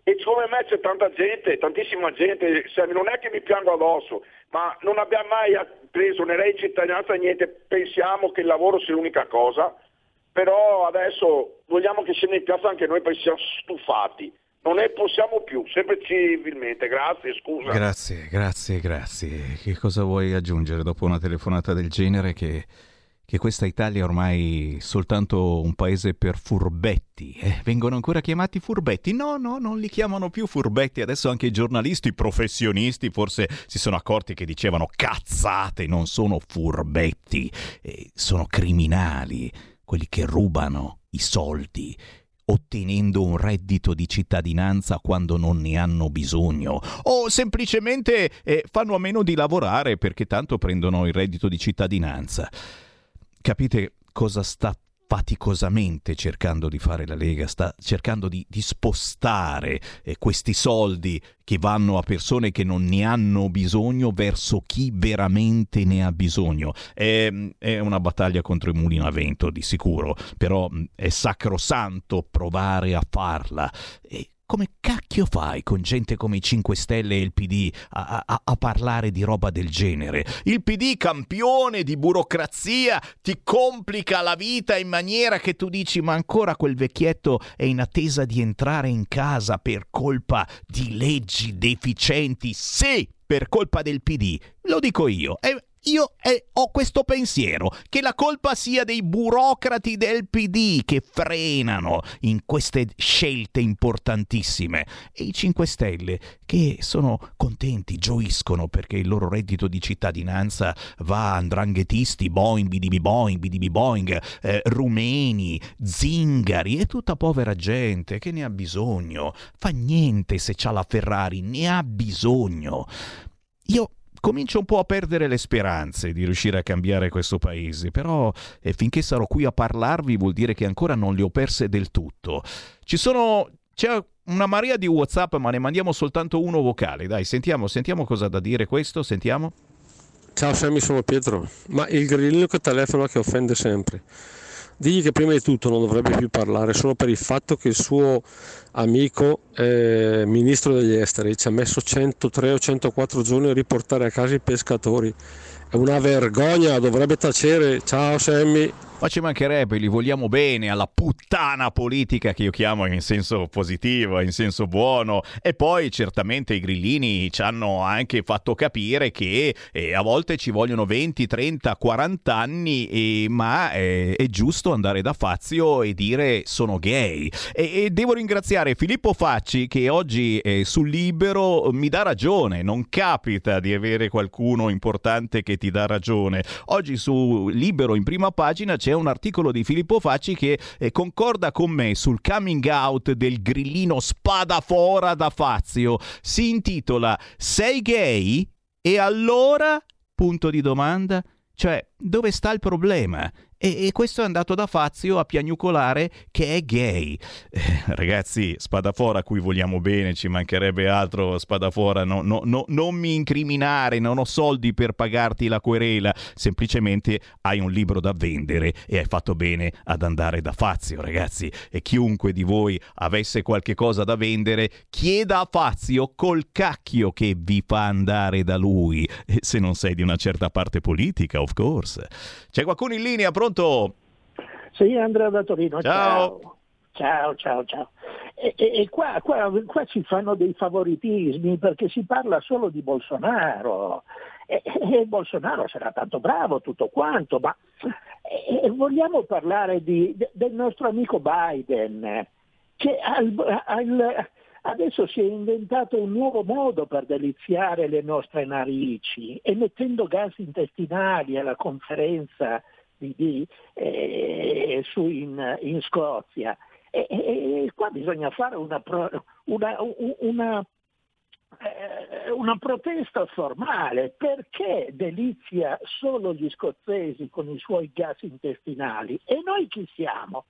e come me c'è tanta gente, tantissima gente, non è che mi piango addosso, ma non abbiamo mai preso né reddito cittadinanza niente, pensiamo che il lavoro sia l'unica cosa, però adesso vogliamo che scenda in piazza anche noi perché siamo stufati. Non ne possiamo più, sempre civilmente. Grazie, scusa. Grazie, grazie, grazie. Che cosa vuoi aggiungere dopo una telefonata del genere che che questa Italia è ormai soltanto un paese per furbetti. Eh? Vengono ancora chiamati furbetti? No, no, non li chiamano più furbetti. Adesso anche i giornalisti professionisti forse si sono accorti che dicevano cazzate, non sono furbetti, eh, sono criminali, quelli che rubano i soldi ottenendo un reddito di cittadinanza quando non ne hanno bisogno o semplicemente eh, fanno a meno di lavorare perché tanto prendono il reddito di cittadinanza capite cosa sta faticosamente cercando di fare la Lega, sta cercando di, di spostare eh, questi soldi che vanno a persone che non ne hanno bisogno verso chi veramente ne ha bisogno. È, è una battaglia contro i mulini a vento, di sicuro, però è sacrosanto provare a farla. E come cacchio fai con gente come i 5 Stelle e il PD a, a, a, parlare di roba del genere? Il PD, campione di burocrazia, ti complica la vita in maniera che tu dici ma ancora quel vecchietto è in attesa di entrare in casa per colpa di leggi deficienti. Sì, per colpa del PD. Lo dico io. È, io eh, ho questo pensiero, che la colpa sia dei burocrati del PD che frenano in queste scelte importantissime e i 5 Stelle che sono contenti, gioiscono perché il loro reddito di cittadinanza va a andranghetisti, boing, bidibi boing, bidibi boing, eh, rumeni, zingari e tutta povera gente che ne ha bisogno. Fa niente se c'ha la Ferrari, ne ha bisogno. Io comincio un po' a perdere le speranze di riuscire a cambiare questo paese, però eh, finché sarò qui a parlarvi vuol dire che ancora non le ho perse del tutto. Ci sono... c'è una marea di WhatsApp, ma ne mandiamo soltanto uno vocale. Dai, sentiamo, sentiamo cosa ha da dire questo, sentiamo. Ciao Sammy, sono Pietro. Ma il grillino che telefona che offende sempre. Digli che prima di tutto non dovrebbe più parlare solo per il fatto che il suo amico eh, ministro degli esteri ci ha messo 103 o 104 giorni a riportare a casa i pescatori. È una vergogna, dovrebbe tacere. Ciao Sammy. Ma ci mancherebbe, li vogliamo bene alla puttana politica che io chiamo in senso positivo, in senso buono. E poi certamente i grillini ci hanno anche fatto capire che eh, a volte ci vogliono 20, 30, 40 anni, eh, ma eh, è giusto andare da Fazio e dire sono gay. E, e devo ringraziare Filippo Facci che oggi sul libero mi dà ragione, non capita di avere qualcuno importante che ti dà ragione. Oggi su libero in prima pagina c'è c'è un articolo di Filippo Facci che eh, concorda con me sul coming out del grillino spadafora da Fazio. Si intitola Sei gay? E allora? Punto di domanda. Cioè, dove sta il problema? E, e, questo è andato da Fazio a piagnucolare che è gay. Eh, ragazzi, Spadafora a cui vogliamo bene, ci mancherebbe altro Spadafora, no, no, no, non mi incriminare, non ho soldi per pagarti la querela, semplicemente hai un libro da vendere e hai fatto bene ad andare da Fazio, ragazzi. E chiunque di voi avesse qualche cosa da vendere, chieda a Fazio col cacchio che vi fa andare da lui, se non sei di una certa parte politica, of course. C'è qualcuno in linea, pronto? Pronto? Sì, Andrea da Torino. Ciao. Ciao, ciao, ciao. ciao. E, e, e qua, qua, qua, ci fanno dei favoritismi perché si parla solo di Bolsonaro. E, e Bolsonaro sarà tanto bravo, tutto quanto, ma vogliamo parlare di, del nostro amico Biden, che al, al, adesso si è inventato un nuovo modo per deliziare le nostre narici, emettendo gas intestinali alla conferenza di, eh, su in, in Scozia. E, e, qua bisogna fare una, una, una, eh, una, protesta formale perché delizia solo gli scozzesi con i suoi gas intestinali e noi chi siamo?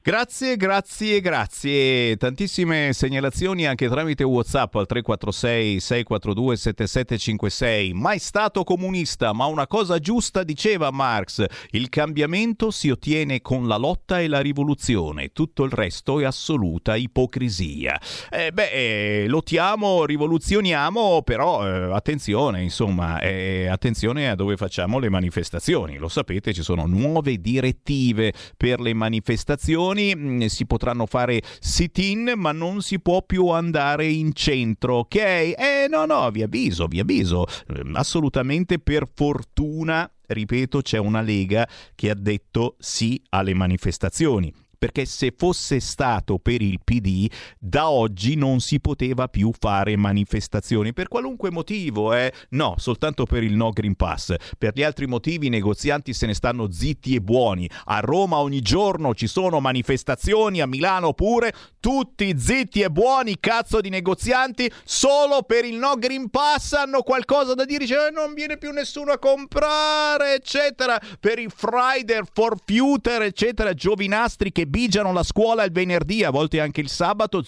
Grazie, grazie, grazie. Tantissime segnalazioni anche tramite WhatsApp al 346 642 7756. Mai stato comunista, ma una cosa giusta diceva Marx. Il cambiamento si ottiene con la lotta e la rivoluzione. Tutto il resto è assoluta ipocrisia. Eh, beh, eh, lottiamo, rivoluzioniamo, però eh, attenzione, insomma, eh, attenzione a dove facciamo le manifestazioni. Lo sapete, ci sono nuove direttive per le manifestazioni elezioni mm, si potranno fare sit-in, ma non si può più andare in centro, ok? Eh no, no, vi avviso, vi avviso, ehm, assolutamente per fortuna ripeto, c'è una Lega che ha detto sì alle manifestazioni perché se fosse stato per il PD da oggi non si poteva più fare manifestazioni per qualunque motivo, eh? No, soltanto per il no Green Pass. Per gli altri motivi i negozianti se ne stanno zitti e buoni. A Roma ogni giorno ci sono manifestazioni, a Milano pure, tutti zitti e buoni, cazzo di negozianti, solo per il no Green Pass hanno qualcosa da dire, cioè non viene più nessuno a comprare, eccetera. Per i Friday for Future, eccetera, giovinastri che bigiano la scuola il venerdì, a volte anche il sabato,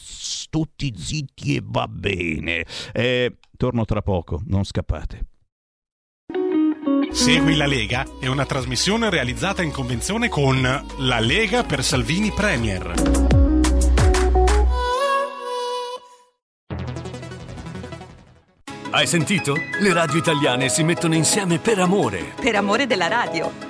tutti zitti e va bene. Eh, torno tra poco, non scappate. Segui la Lega è una trasmissione realizzata in convenzione con La Lega per Salvini Premier. Hai sentito? Le radio italiane si mettono insieme per amore. Per amore della radio.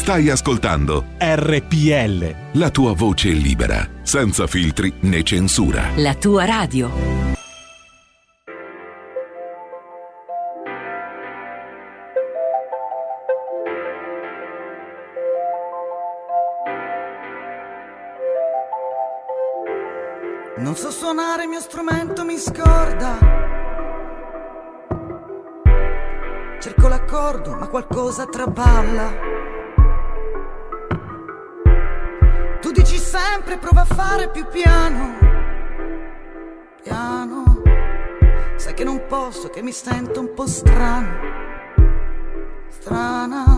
Stai ascoltando RPL. la tua voce libera, senza filtri né censura. La tua radio. Non so suonare il mio strumento, mi scorda. Cerco l'accordo, ma qualcosa traballa. Sempre prova a fare più piano. Piano. Sai che non posso, che mi sento un po' strano. Strana.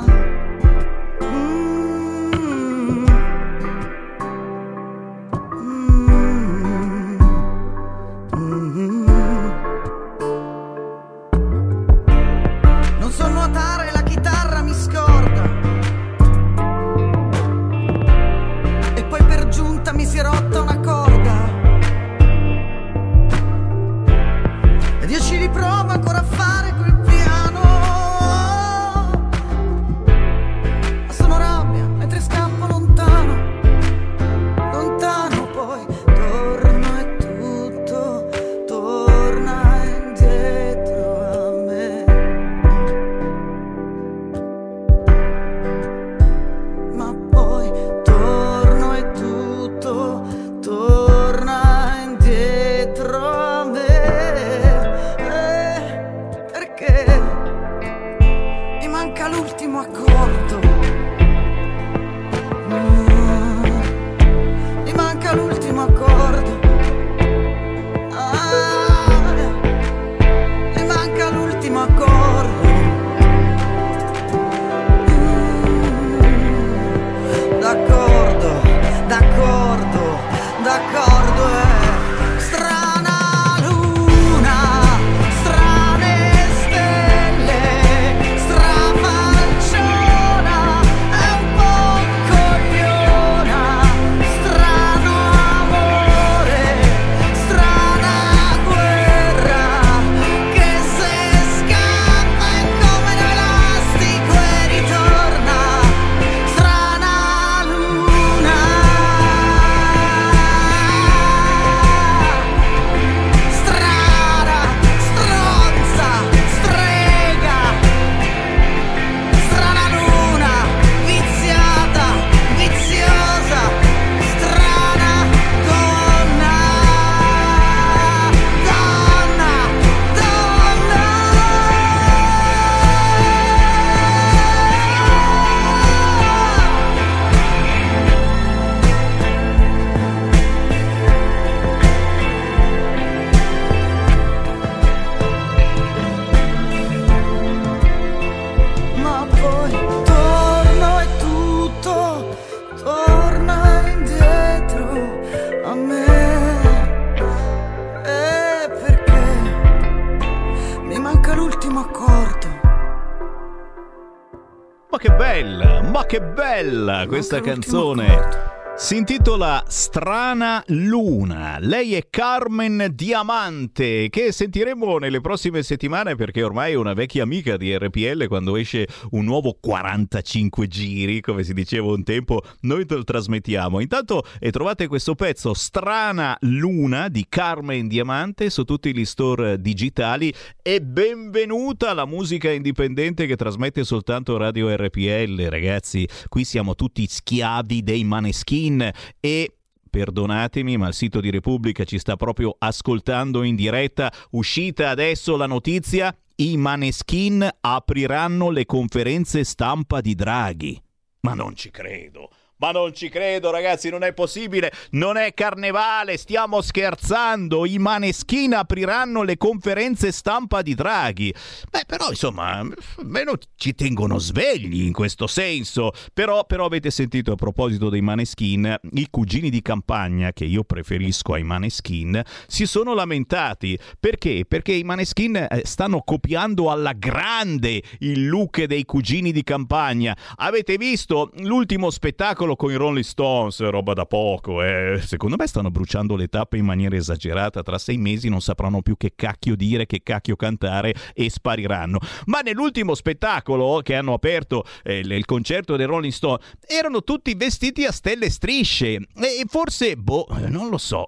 Questa canzone. Si intitola Strana Luna. Lei è Carmen Diamante, che sentiremo nelle prossime settimane perché ormai è una vecchia amica di RPL. Quando esce un nuovo 45 giri, come si diceva un tempo, noi te lo trasmettiamo. Intanto e trovate questo pezzo Strana Luna di Carmen Diamante su tutti gli store digitali. E benvenuta alla musica indipendente che trasmette soltanto Radio RPL, ragazzi. Qui siamo tutti schiavi dei maneskin e Perdonatemi, ma il sito di Repubblica ci sta proprio ascoltando in diretta. Uscita adesso la notizia: i Maneskin apriranno le conferenze stampa di Draghi. Ma non ci credo. Ma non ci credo, ragazzi, non è possibile. Non è carnevale, stiamo scherzando. I Maneskin apriranno le conferenze stampa di Draghi. Beh, però, insomma, almeno ci tengono svegli in questo senso. Però, però avete sentito a proposito dei Maneskin, i cugini di campagna, che io preferisco ai Maneskin, si sono lamentati. Perché? Perché i Maneskin eh, stanno copiando alla grande il look dei cugini di campagna. Avete visto l'ultimo spettacolo? Solo con i Rolling Stones, roba da poco. Eh. Secondo me stanno bruciando le tappe in maniera esagerata. Tra sei mesi non sapranno più che cacchio dire, che cacchio cantare e spariranno. Ma nell'ultimo spettacolo che hanno aperto eh, il concerto dei Rolling Stones erano tutti vestiti a stelle strisce. E forse, boh, non lo so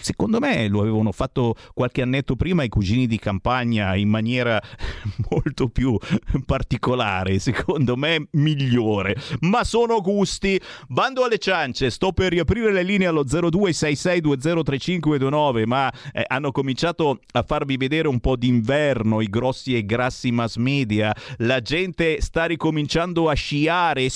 secondo me lo avevano fatto qualche annetto prima i cugini di campagna in maniera molto più particolare, secondo me migliore, ma sono gusti. Bando alle ciance, sto per riaprire le linee allo 0266203529, ma eh, hanno cominciato a farvi vedere un po' d'inverno i grossi e grassi mass media, la gente sta ricominciando a sciare.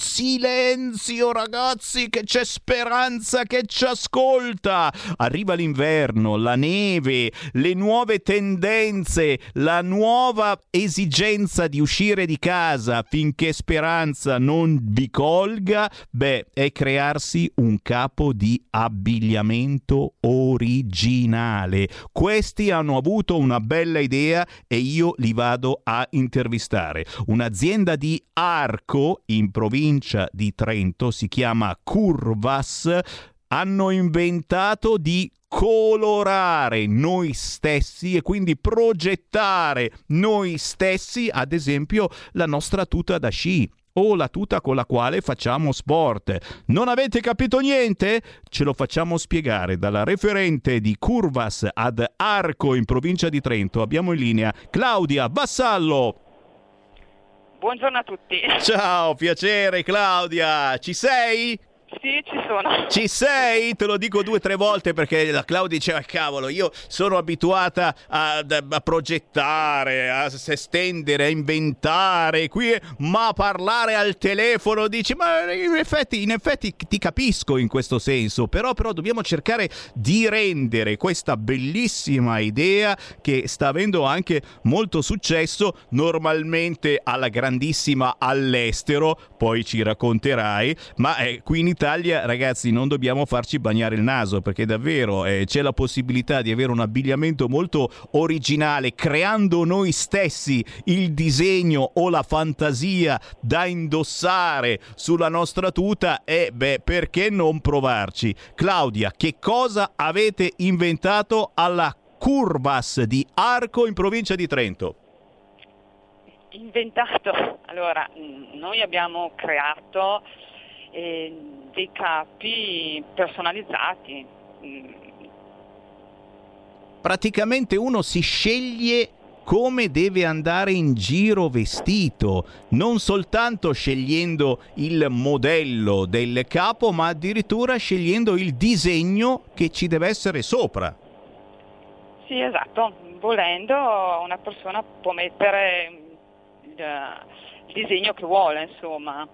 Silenzio ragazzi, che c'è speranza che ci ascolta arriva l'inverno, la neve, le nuove tendenze, la nuova esigenza di uscire di casa finché speranza non vi colga, beh, è crearsi un capo di abbigliamento originale. Questi hanno avuto una bella idea e io li vado a intervistare. Un'azienda di Arco in provincia di Trento si chiama Curvas hanno inventato di colorare noi stessi e quindi progettare noi stessi, ad esempio, la nostra tuta da sci o la tuta con la quale facciamo sport. Non avete capito niente? Ce lo facciamo spiegare dalla referente di Curvas ad Arco in provincia di Trento. Abbiamo in linea Claudia Vassallo. Buongiorno a tutti. Ciao, piacere Claudia. Ci sei? Sì, ci sono. Ci sei? Te lo dico due o tre volte perché la Claudia diceva, cavolo, io sono abituata a, a progettare, a estendere, a inventare, qui, ma parlare al telefono dici, ma in effetti, in effetti ti capisco in questo senso, però, però dobbiamo cercare di rendere questa bellissima idea che sta avendo anche molto successo, normalmente alla grandissima all'estero, poi ci racconterai, ma eh, qui in Italia, ragazzi, non dobbiamo farci bagnare il naso perché davvero eh, c'è la possibilità di avere un abbigliamento molto originale, creando noi stessi il disegno o la fantasia da indossare sulla nostra tuta e beh, perché non provarci? Claudia, che cosa avete inventato alla Curvas di Arco in provincia di Trento? Inventato, allora noi abbiamo creato eh, dei capi personalizzati. Praticamente uno si sceglie come deve andare in giro vestito, non soltanto scegliendo il modello del capo, ma addirittura scegliendo il disegno che ci deve essere sopra. Sì, esatto, volendo una persona può mettere il disegno che vuole, insomma.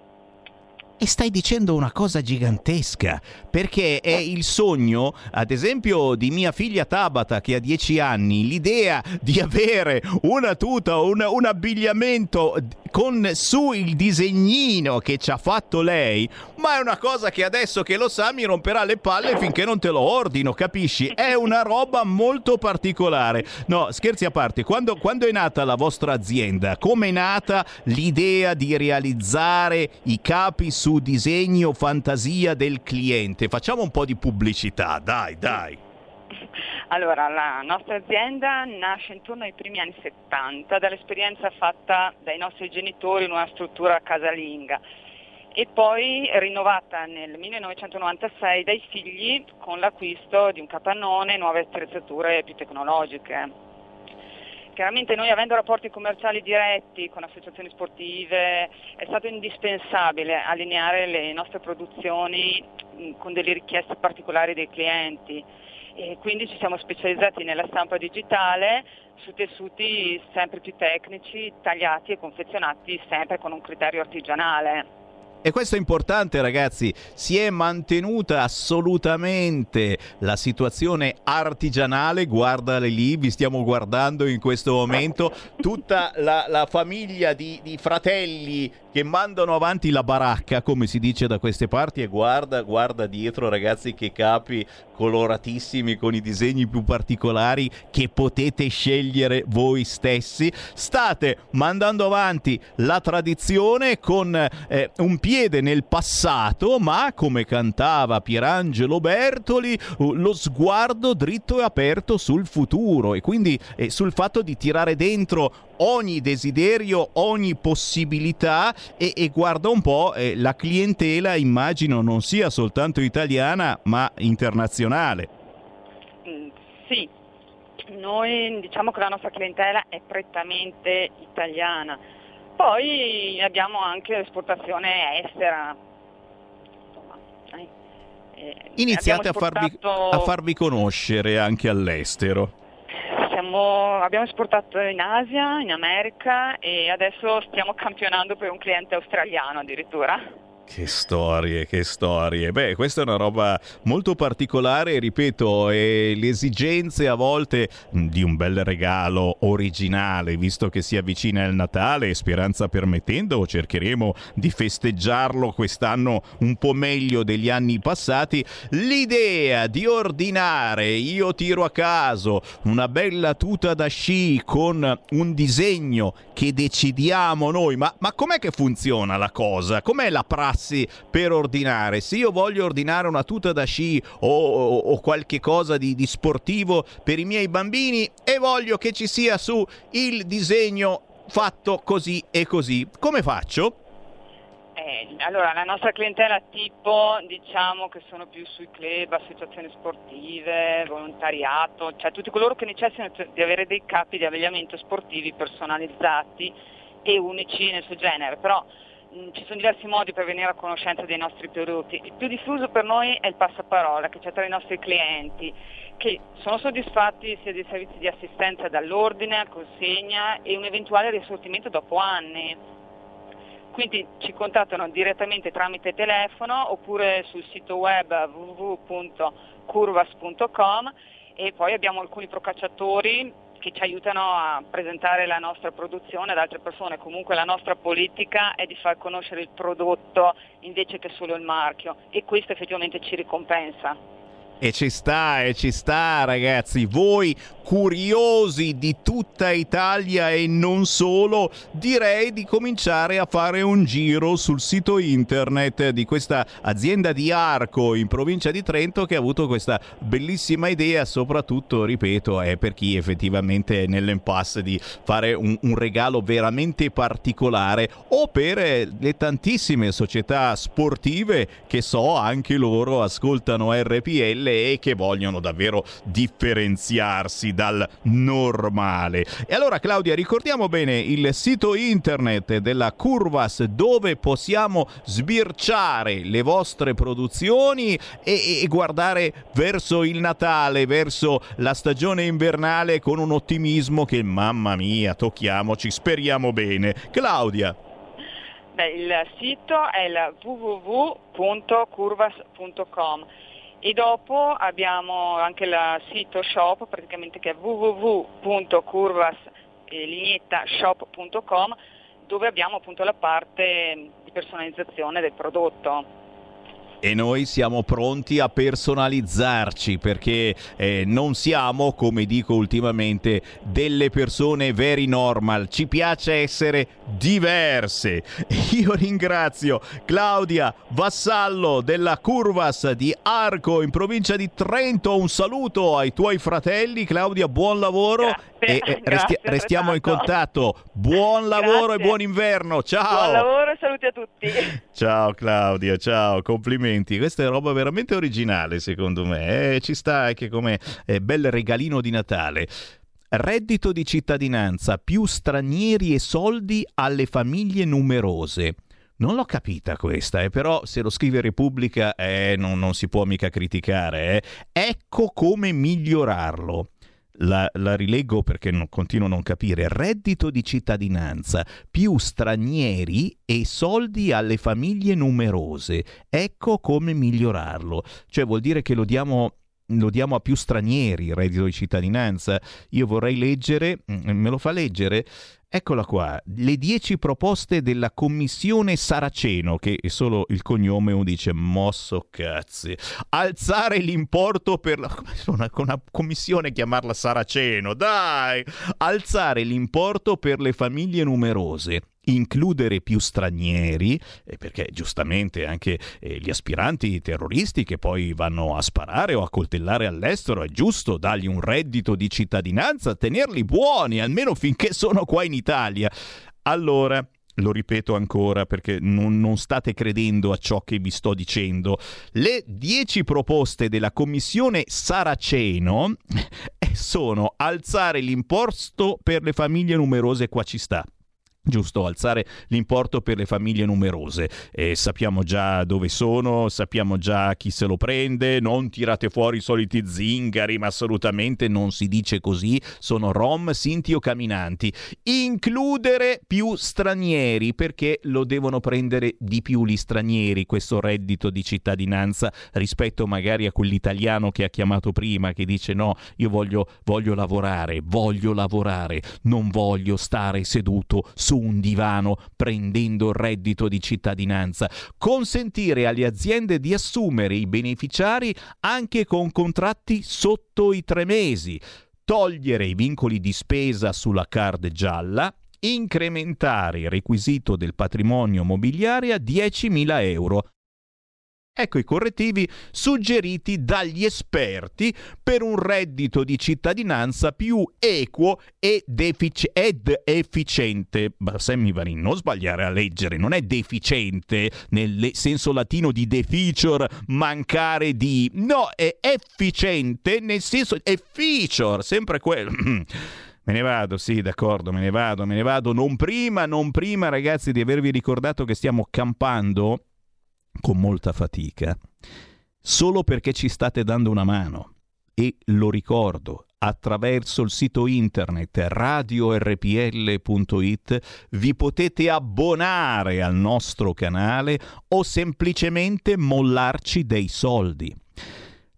E stai dicendo una cosa gigantesca, perché è il sogno, ad esempio, di mia figlia Tabata che ha 10 anni, l'idea di avere una tuta, un, un abbigliamento con su il disegnino che ci ha fatto lei, ma è una cosa che adesso che lo sa mi romperà le palle finché non te lo ordino, capisci? È una roba molto particolare. No, scherzi a parte, quando, quando è nata la vostra azienda, come è nata l'idea di realizzare i capi su disegno fantasia del cliente? Facciamo un po' di pubblicità, dai, dai. Allora, la nostra azienda nasce intorno ai primi anni 70 dall'esperienza fatta dai nostri genitori in una struttura casalinga e poi rinnovata nel 1996 dai figli con l'acquisto di un capannone e nuove attrezzature più tecnologiche. Chiaramente noi avendo rapporti commerciali diretti con associazioni sportive è stato indispensabile allineare le nostre produzioni con delle richieste particolari dei clienti e quindi ci siamo specializzati nella stampa digitale su tessuti sempre più tecnici, tagliati e confezionati sempre con un criterio artigianale. E questo è importante ragazzi, si è mantenuta assolutamente la situazione artigianale, guardale lì, vi stiamo guardando in questo momento, tutta la, la famiglia di, di fratelli che mandano avanti la baracca, come si dice da queste parti, e guarda, guarda dietro ragazzi che capi coloratissimi con i disegni più particolari che potete scegliere voi stessi. State mandando avanti la tradizione con eh, un piede nel passato, ma come cantava Pierangelo Bertoli, lo sguardo dritto e aperto sul futuro e quindi eh, sul fatto di tirare dentro ogni desiderio, ogni possibilità e, e guarda un po', eh, la clientela immagino non sia soltanto italiana ma internazionale. Mm, sì, noi diciamo che la nostra clientela è prettamente italiana, poi abbiamo anche l'esportazione estera. Insomma, eh, Iniziate a farvi, a farvi conoscere anche all'estero. Siamo, abbiamo esportato in Asia, in America e adesso stiamo campionando per un cliente australiano addirittura. Che storie, che storie. Beh, questa è una roba molto particolare, ripeto, e le esigenze a volte di un bel regalo originale, visto che si avvicina il Natale speranza permettendo, cercheremo di festeggiarlo quest'anno un po' meglio degli anni passati. L'idea di ordinare, io tiro a caso, una bella tuta da sci con un disegno che decidiamo noi, ma, ma com'è che funziona la cosa? Com'è la pratica? Passi per ordinare. Se io voglio ordinare una tuta da sci o, o, o qualche cosa di, di sportivo per i miei bambini e voglio che ci sia su il disegno fatto così e così, come faccio? Eh, allora, la nostra clientela tipo diciamo che sono più sui club, associazioni sportive, volontariato, cioè tutti coloro che necessitano di avere dei capi di abbigliamento sportivi personalizzati e unici nel suo genere, però ci sono diversi modi per venire a conoscenza dei nostri prodotti. Il più diffuso per noi è il passaparola che c'è tra i nostri clienti, che sono soddisfatti sia dei servizi di assistenza dall'ordine, consegna e un eventuale risortimento dopo anni. Quindi ci contattano direttamente tramite telefono oppure sul sito web www.curvas.com e poi abbiamo alcuni procacciatori che ci aiutano a presentare la nostra produzione ad altre persone. Comunque la nostra politica è di far conoscere il prodotto invece che solo il marchio e questo effettivamente ci ricompensa. E ci sta, e ci sta ragazzi, voi curiosi di tutta Italia e non solo, direi di cominciare a fare un giro sul sito internet di questa azienda di Arco in provincia di Trento che ha avuto questa bellissima idea, soprattutto, ripeto, è per chi effettivamente è nell'impasse di fare un, un regalo veramente particolare o per le tantissime società sportive che so anche loro ascoltano RPL e che vogliono davvero differenziarsi dal normale. E allora Claudia, ricordiamo bene il sito internet della Curvas dove possiamo sbirciare le vostre produzioni e, e guardare verso il Natale, verso la stagione invernale con un ottimismo che mamma mia, tocchiamoci, speriamo bene. Claudia. Beh, il sito è www.curvas.com e dopo abbiamo anche il sito shop praticamente che è www.curvas.shop.com dove abbiamo appunto la parte di personalizzazione del prodotto e noi siamo pronti a personalizzarci perché eh, non siamo, come dico ultimamente, delle persone very normal, ci piace essere diverse. Io ringrazio Claudia Vassallo della Curvas di Arco in provincia di Trento, un saluto ai tuoi fratelli, Claudia buon lavoro. Grazie, e, resti- restiamo in contatto, buon lavoro grazie. e buon inverno, ciao! Buon lavoro e saluti a tutti! Ciao Claudia, ciao, complimenti complimenti. Questa è roba veramente originale, secondo me. Eh, ci sta anche come eh, bel regalino di Natale. Reddito di cittadinanza, più stranieri e soldi alle famiglie numerose. Non l'ho capita questa, eh, però se lo scrive Repubblica eh, non, non, si può mica criticare. Eh. Ecco come migliorarlo. La, la, rileggo perché non, continuo a non capire. Reddito di cittadinanza, più stranieri e soldi alle famiglie numerose. Ecco come migliorarlo. Cioè vuol dire che lo diamo lo diamo a più stranieri il reddito di cittadinanza. Io vorrei leggere, mm, me lo fa leggere? Eccola qua, le dieci proposte della commissione Saraceno, che è solo il cognome, uno dice mosso cazzi. Alzare l'importo per la... Una, una commissione chiamarla Saraceno, dai! Alzare l'importo per le famiglie numerose includere più stranieri, eh, perché giustamente anche eh, gli aspiranti terroristi che poi vanno a sparare o a coltellare all'estero è giusto dargli un reddito di cittadinanza, tenerli buoni almeno finché sono qua in Italia. Allora, lo ripeto ancora perché non, non, state credendo a ciò che vi sto dicendo. Le dieci proposte della commissione Saraceno sono alzare l'imposto per le famiglie numerose, qua ci sta giusto alzare l'importo per le famiglie numerose. E sappiamo già dove sono, sappiamo già chi se lo prende, non tirate fuori i soliti zingari, ma assolutamente non si dice così, sono rom, sinti o camminanti. Includere più stranieri, perché lo devono prendere di più gli stranieri questo reddito di cittadinanza rispetto magari a quell'italiano che ha chiamato prima, che dice no, io voglio, voglio lavorare, voglio lavorare, non voglio stare seduto su su un divano prendendo il reddito di cittadinanza, consentire alle aziende di assumere i beneficiari anche con contratti sotto i tre mesi, togliere i vincoli di spesa sulla card gialla, incrementare il requisito del patrimonio mobiliare a 10.000 euro Ecco i correttivi suggeriti dagli esperti per un reddito di cittadinanza più equo ed, effic- ed efficiente. Sammy Varin, non sbagliare a leggere, non è deficiente nel senso latino di deficor, mancare di... No, è efficiente nel senso... efficor, sempre quello... Me ne vado, sì, d'accordo, me ne vado, me ne vado. Non prima, non prima, ragazzi, di avervi ricordato che stiamo campando con molta fatica, solo perché ci state dando una mano. E lo ricordo, attraverso il sito internet radiorpl.it vi potete abbonare al nostro canale o semplicemente mollarci dei soldi.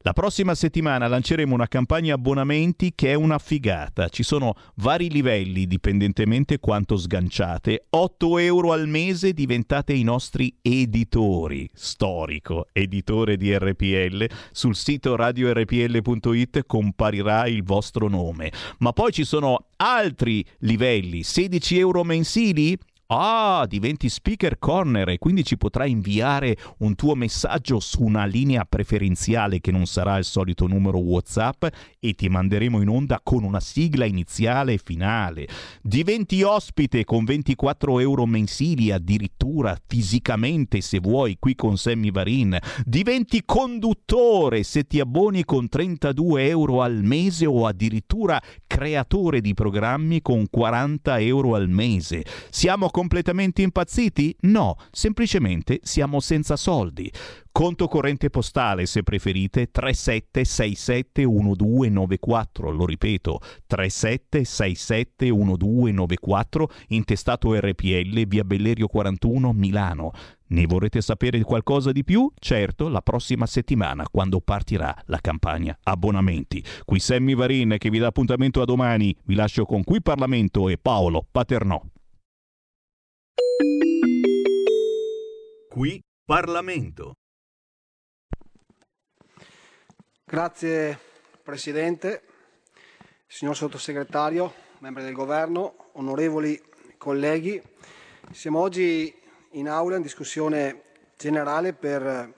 La prossima settimana lanceremo una campagna abbonamenti che è una figata. Ci sono vari livelli dipendentemente quanto sganciate. 8 euro al mese diventate i nostri editori. Storico, editore di RPL. Sul sito radiorpl.it comparirà il vostro nome. Ma poi ci sono altri livelli. 16 euro mensili? Ah, diventi speaker corner e quindi ci potrai inviare un tuo messaggio su una linea preferenziale che non sarà il solito numero WhatsApp e ti manderemo in onda con una sigla iniziale e finale. Diventi ospite con 24 euro mensili addirittura fisicamente se vuoi qui con Sammy Varin. Diventi conduttore se ti abboni con 32 euro al mese o addirittura creatore di programmi con 40 euro al mese. Siamo completamente impazziti? No, semplicemente siamo senza soldi. Conto corrente postale, se preferite, 37671294, lo ripeto, 37671294, intestato RPL, via Bellerio 41, Milano. Ne vorrete sapere qualcosa di più? Certo, la prossima settimana, quando partirà la campagna abbonamenti. Qui Sammy Varin che vi dà appuntamento a domani. Vi lascio con Qui Parlamento e Paolo Paternò. Qui Parlamento. Grazie Presidente, signor Sottosegretario, membri del Governo, onorevoli colleghi. Siamo oggi in aula in discussione generale per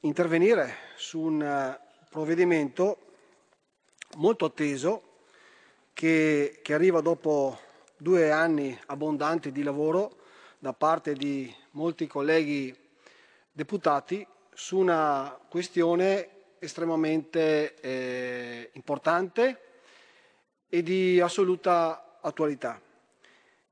intervenire su un provvedimento molto atteso che, che arriva dopo due anni abbondanti di lavoro da parte di molti colleghi deputati su una questione estremamente eh, importante e di assoluta attualità.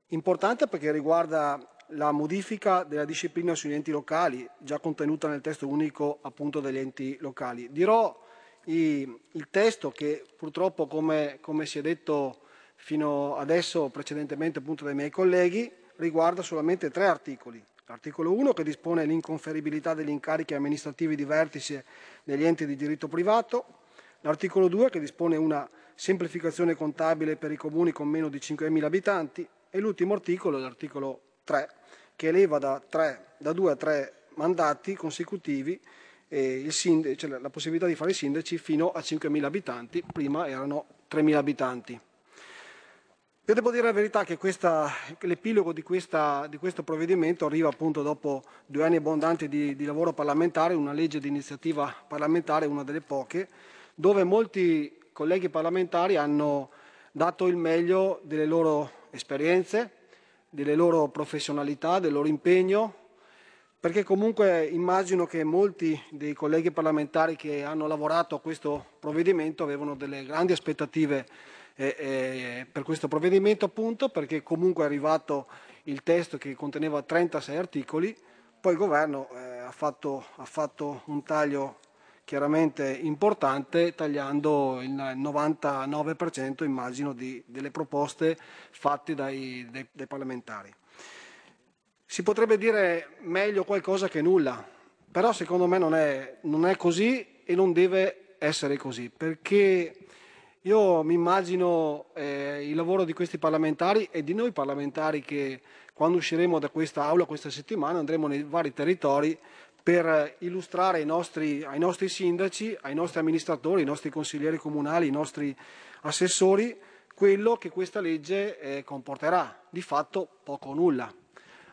Importante perché riguarda la modifica della disciplina sugli enti locali, già contenuta nel testo unico appunto degli enti locali. Dirò i- il testo che purtroppo, come, come si è detto fino adesso precedentemente appunto dai miei colleghi, riguarda solamente tre articoli. L'articolo 1 che dispone l'inconferibilità degli incarichi amministrativi di vertice degli enti di diritto privato, l'articolo 2 che dispone una semplificazione contabile per i comuni con meno di 5.000 abitanti e l'ultimo articolo, l'articolo 3, che eleva da, tre- da due a tre mandati consecutivi eh, il sind- cioè la possibilità di fare i sindaci fino a 5.000 abitanti, prima erano 3.000 abitanti. Io devo dire la verità che questa- l'epilogo di, questa- di questo provvedimento arriva appunto dopo due anni abbondanti di, di lavoro parlamentare, una legge di iniziativa parlamentare, una delle poche, dove molti colleghi parlamentari hanno dato il meglio delle loro esperienze, delle loro professionalità, del loro impegno, perché comunque immagino che molti dei colleghi parlamentari che hanno lavorato a questo provvedimento avevano delle grandi aspettative eh, eh, per questo provvedimento appunto perché comunque è arrivato il testo che conteneva 36 articoli, poi il governo eh, ha, fatto, ha fatto un taglio chiaramente importante tagliando il 99% immagino di- delle proposte fatte dai- dai- dai parlamentari. Si potrebbe dire meglio qualcosa che nulla, però secondo me non è, non è così e non deve essere così, perché io mi immagino eh, il lavoro di questi parlamentari e di noi parlamentari che quando usciremo da questa aula questa settimana andremo nei vari territori per illustrare ai nostri, ai nostri sindaci, ai nostri amministratori, ai nostri consiglieri comunali, ai nostri assessori, quello che questa legge eh, comporterà, di fatto poco o nulla.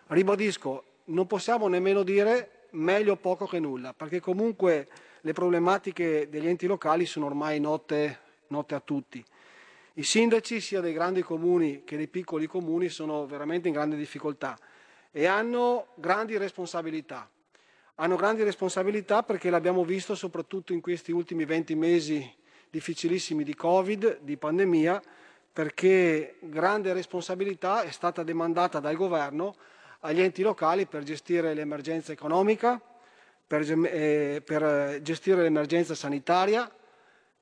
Ribadisco, non possiamo nemmeno dire meglio poco che nulla, perché comunque le problematiche degli enti locali sono ormai note, note a tutti. I sindaci sia dei grandi comuni che dei piccoli comuni sono veramente in grande difficoltà e hanno grandi responsabilità. Hanno grandi responsabilità perché l'abbiamo visto soprattutto in questi ultimi 20 mesi difficilissimi di Covid, di pandemia, perché grande responsabilità è stata demandata dal governo agli enti locali per gestire l'emergenza economica, per, eh, per gestire l'emergenza sanitaria,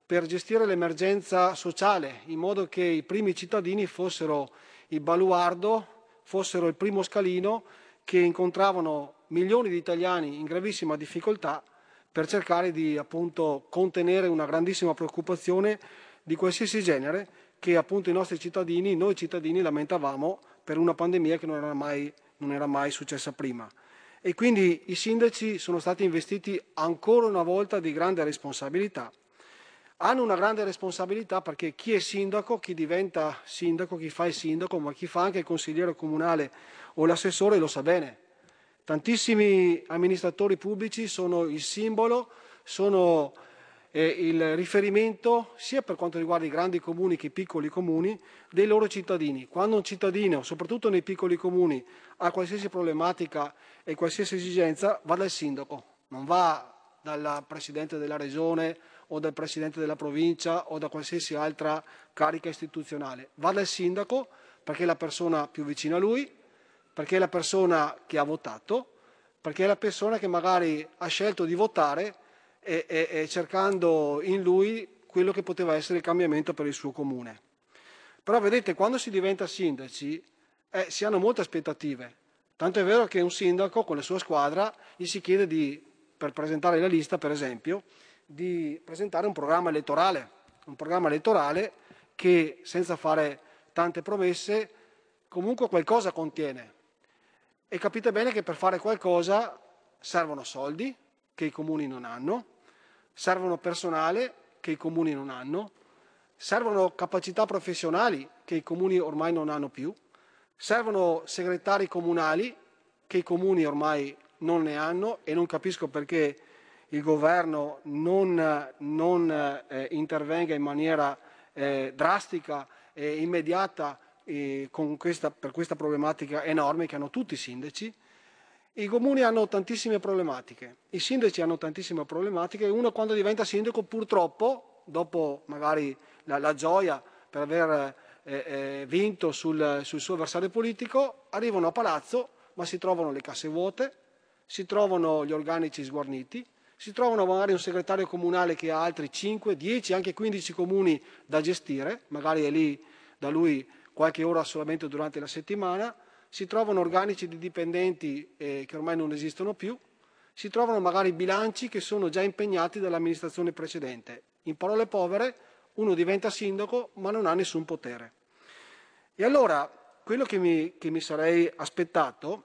per gestire l'emergenza sociale, in modo che i primi cittadini fossero il baluardo, fossero il primo scalino che incontravano milioni di italiani in gravissima difficoltà per cercare di appunto contenere una grandissima preoccupazione di qualsiasi genere che appunto i nostri cittadini, noi cittadini lamentavamo per una pandemia che non era mai, non era mai successa prima. E quindi i sindaci sono stati investiti ancora una volta di grande responsabilità. Hanno una grande responsabilità perché chi è sindaco, chi diventa sindaco, chi fa il sindaco, ma chi fa anche il consigliere comunale o l'assessore lo sa bene. Tantissimi amministratori pubblici sono il simbolo, sono eh, il riferimento sia per quanto riguarda i grandi comuni che i piccoli comuni dei loro cittadini. Quando un cittadino, soprattutto nei piccoli comuni, ha qualsiasi problematica e qualsiasi esigenza, va dal sindaco, non va dal presidente della regione o dal presidente della provincia o da qualsiasi altra carica istituzionale. Va dal sindaco perché è la persona più vicina a lui, perché è la persona che ha votato, perché è la persona che magari ha scelto di votare e, e- e cercando in lui quello che poteva essere il cambiamento per il suo comune. Però vedete, quando si diventa sindaci eh, si hanno molte aspettative. Tanto è vero che un sindaco con la sua squadra gli si chiede di, per presentare la lista, per esempio, di presentare un programma elettorale, un programma elettorale che senza fare tante promesse comunque qualcosa contiene. E capite bene che per fare qualcosa servono soldi che i comuni non hanno, servono personale che i comuni non hanno, servono capacità professionali che i comuni ormai non hanno più, servono segretari comunali che i comuni ormai non ne hanno e non capisco perché il governo non, non, eh, intervenga in maniera eh, drastica e immediata eh, questa- per questa problematica enorme che hanno tutti i sindaci. I comuni hanno tantissime problematiche, i sindaci hanno tantissime problematiche e uno quando diventa sindaco purtroppo, dopo magari la, la gioia per aver eh, eh, vinto sul, sul suo avversario politico, arrivano a palazzo ma si trovano le casse vuote, si trovano gli organici sguarniti, si trovano magari un segretario comunale che ha altri 5, 10, anche 15 comuni da gestire, magari è lì da lui qualche ora solamente durante la settimana, si trovano organici di dipendenti eh, che ormai non esistono più, si trovano magari bilanci che sono già impegnati dall'amministrazione precedente. In parole povere, uno diventa sindaco ma non ha nessun potere. E allora quello che mi, che mi sarei aspettato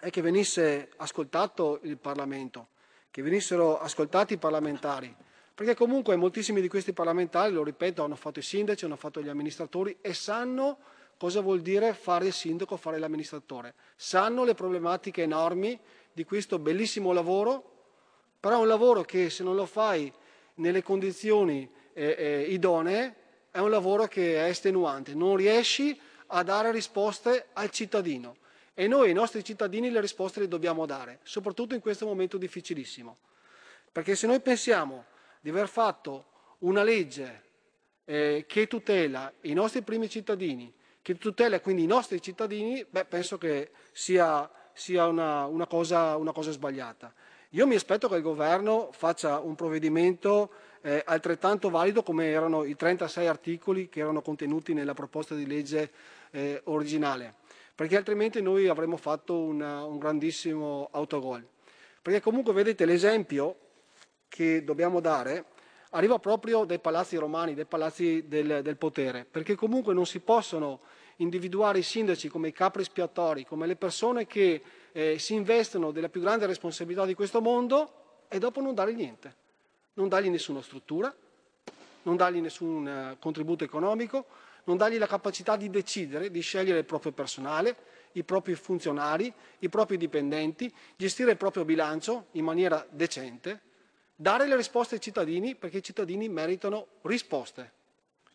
è che venisse ascoltato il Parlamento, che venissero ascoltati i parlamentari, perché comunque moltissimi di questi parlamentari, lo ripeto, hanno fatto i sindaci, hanno fatto gli amministratori e sanno cosa vuol dire fare il sindaco, fare l'amministratore. Sanno le problematiche enormi di questo bellissimo lavoro, però è un lavoro che se non lo fai nelle condizioni eh, eh, idonee è un lavoro che è estenuante, non riesci a dare risposte al cittadino e noi ai nostri cittadini le risposte le dobbiamo dare, soprattutto in questo momento difficilissimo. Perché se noi pensiamo di aver fatto una legge eh, che tutela i nostri primi cittadini, che tutela quindi i nostri cittadini, beh, penso che sia, sia una, una, cosa, una, cosa, sbagliata. Io mi aspetto che il governo faccia un provvedimento eh, altrettanto valido come erano i 36 articoli che erano contenuti nella proposta di legge eh, originale, perché altrimenti noi avremmo fatto una, un grandissimo autogol. Perché comunque vedete l'esempio che dobbiamo dare arriva proprio dai palazzi romani, dai palazzi del, del potere, perché comunque non si possono individuare i sindaci come i capri espiatori, come le persone che eh, si investono della più grande responsabilità di questo mondo e dopo non dargli niente, non dargli nessuna struttura, non dargli nessun uh, contributo economico, non dargli la capacità di decidere, di scegliere il proprio personale, i propri funzionari, i propri dipendenti, gestire il proprio bilancio in maniera decente, dare le risposte ai cittadini perché i cittadini meritano risposte.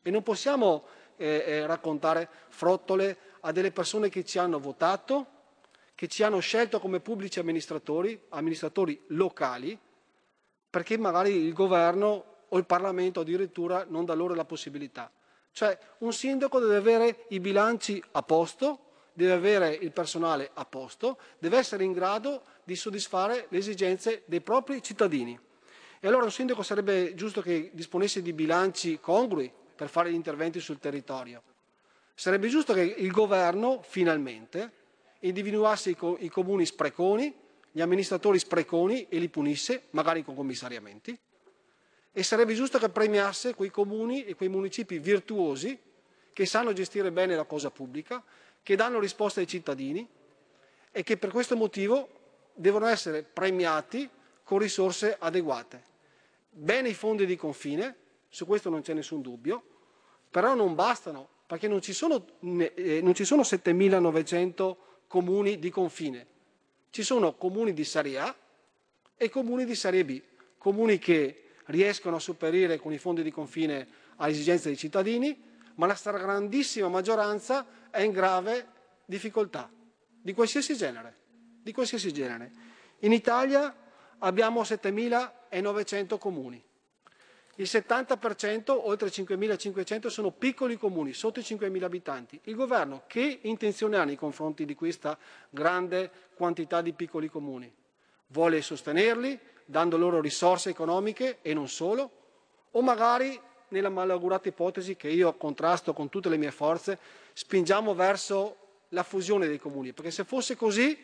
E non possiamo eh, eh, raccontare frottole a delle persone che ci hanno votato, che ci hanno scelto come pubblici amministratori, amministratori locali, perché magari il governo o il Parlamento addirittura non dà loro la possibilità. Cioè un sindaco deve avere i bilanci a posto, deve avere il personale a posto, deve essere in grado di soddisfare le esigenze dei propri cittadini. E allora un sindaco sarebbe giusto che disponesse di bilanci congrui per fare gli interventi sul territorio. Sarebbe giusto che il governo finalmente individuasse i, co- i comuni spreconi, gli amministratori spreconi e li punisse, magari con commissariamenti e sarebbe giusto che premiasse quei comuni e quei municipi virtuosi che sanno gestire bene la cosa pubblica, che danno risposte ai cittadini e che per questo motivo devono essere premiati con risorse adeguate. Bene i fondi di confine, su questo non c'è nessun dubbio, però non bastano perché non ci sono, eh, non ci sono 7.900 comuni di confine, ci sono comuni di Serie A e comuni di Serie B, comuni che riescono a superare con i fondi di confine alle esigenze dei cittadini, ma la stragrandissima maggioranza è in grave difficoltà di qualsiasi genere. Di qualsiasi genere. In Italia abbiamo 7.900 comuni. Il 70%, oltre 5.500, sono piccoli comuni, sotto i 5.000 abitanti. Il governo che intenzione ha nei confronti di questa grande quantità di piccoli comuni? Vuole sostenerli, dando loro risorse economiche e non solo, o magari nella malaugurata ipotesi che io contrasto con tutte le mie forze, spingiamo verso la fusione dei comuni, perché se fosse così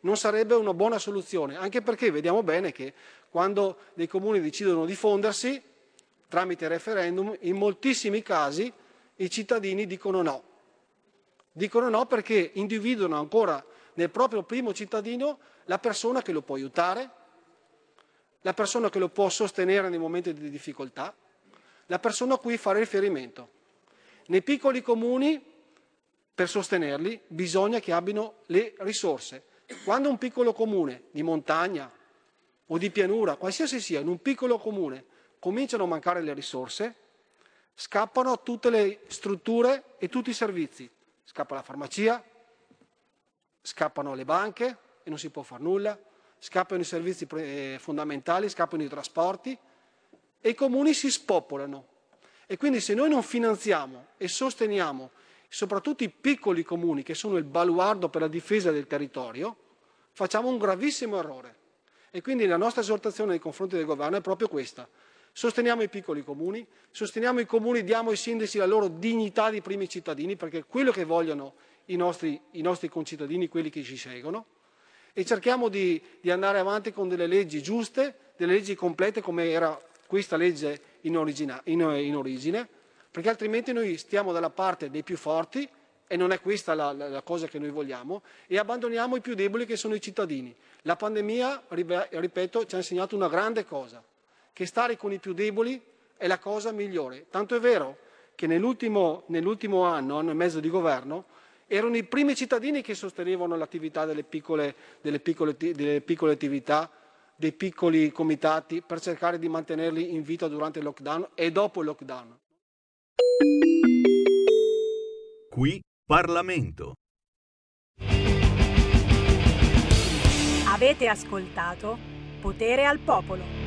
non sarebbe una buona soluzione, anche perché vediamo bene che quando dei comuni decidono di fondersi tramite referendum, in moltissimi casi i cittadini dicono no. Dicono no perché individuano ancora nel proprio primo cittadino la persona che lo può aiutare, la persona che lo può sostenere nei momenti di difficoltà, la persona a cui fare riferimento. Nei piccoli comuni, per sostenerli, bisogna che abbiano le risorse. Quando un piccolo comune di montagna o di pianura, qualsiasi sia, in un piccolo comune, cominciano a mancare le risorse, scappano tutte le strutture e tutti i servizi. Scappa la farmacia, scappano le banche e non si può fare nulla, scappano i servizi eh, fondamentali, scappano i trasporti e i comuni si spopolano. E quindi se noi non finanziamo e sosteniamo soprattutto i piccoli comuni che sono il baluardo per la difesa del territorio, facciamo un gravissimo errore. E quindi la nostra esortazione nei confronti del governo è proprio questa. Sosteniamo i piccoli comuni, sosteniamo i comuni, diamo ai sindaci la loro dignità di primi cittadini, perché è quello che vogliono i nostri, i nostri concittadini, quelli che ci seguono, e cerchiamo di, di andare avanti con delle leggi giuste, delle leggi complete come era questa legge in, origina, in, in origine, perché altrimenti noi stiamo dalla parte dei più forti e non è questa la, la, la, cosa che noi vogliamo, e abbandoniamo i più deboli che sono i cittadini. La pandemia, ripeto, ci ha insegnato una grande cosa, che stare con i più deboli è la cosa migliore. Tanto è vero che nell'ultimo, nell'ultimo anno, anno e mezzo di governo, erano i primi cittadini che sostenevano l'attività delle piccole, delle piccole, delle piccole attività, dei piccoli comitati per cercare di mantenerli in vita durante il lockdown e dopo il lockdown. Qui Parlamento. Avete ascoltato Potere al Popolo.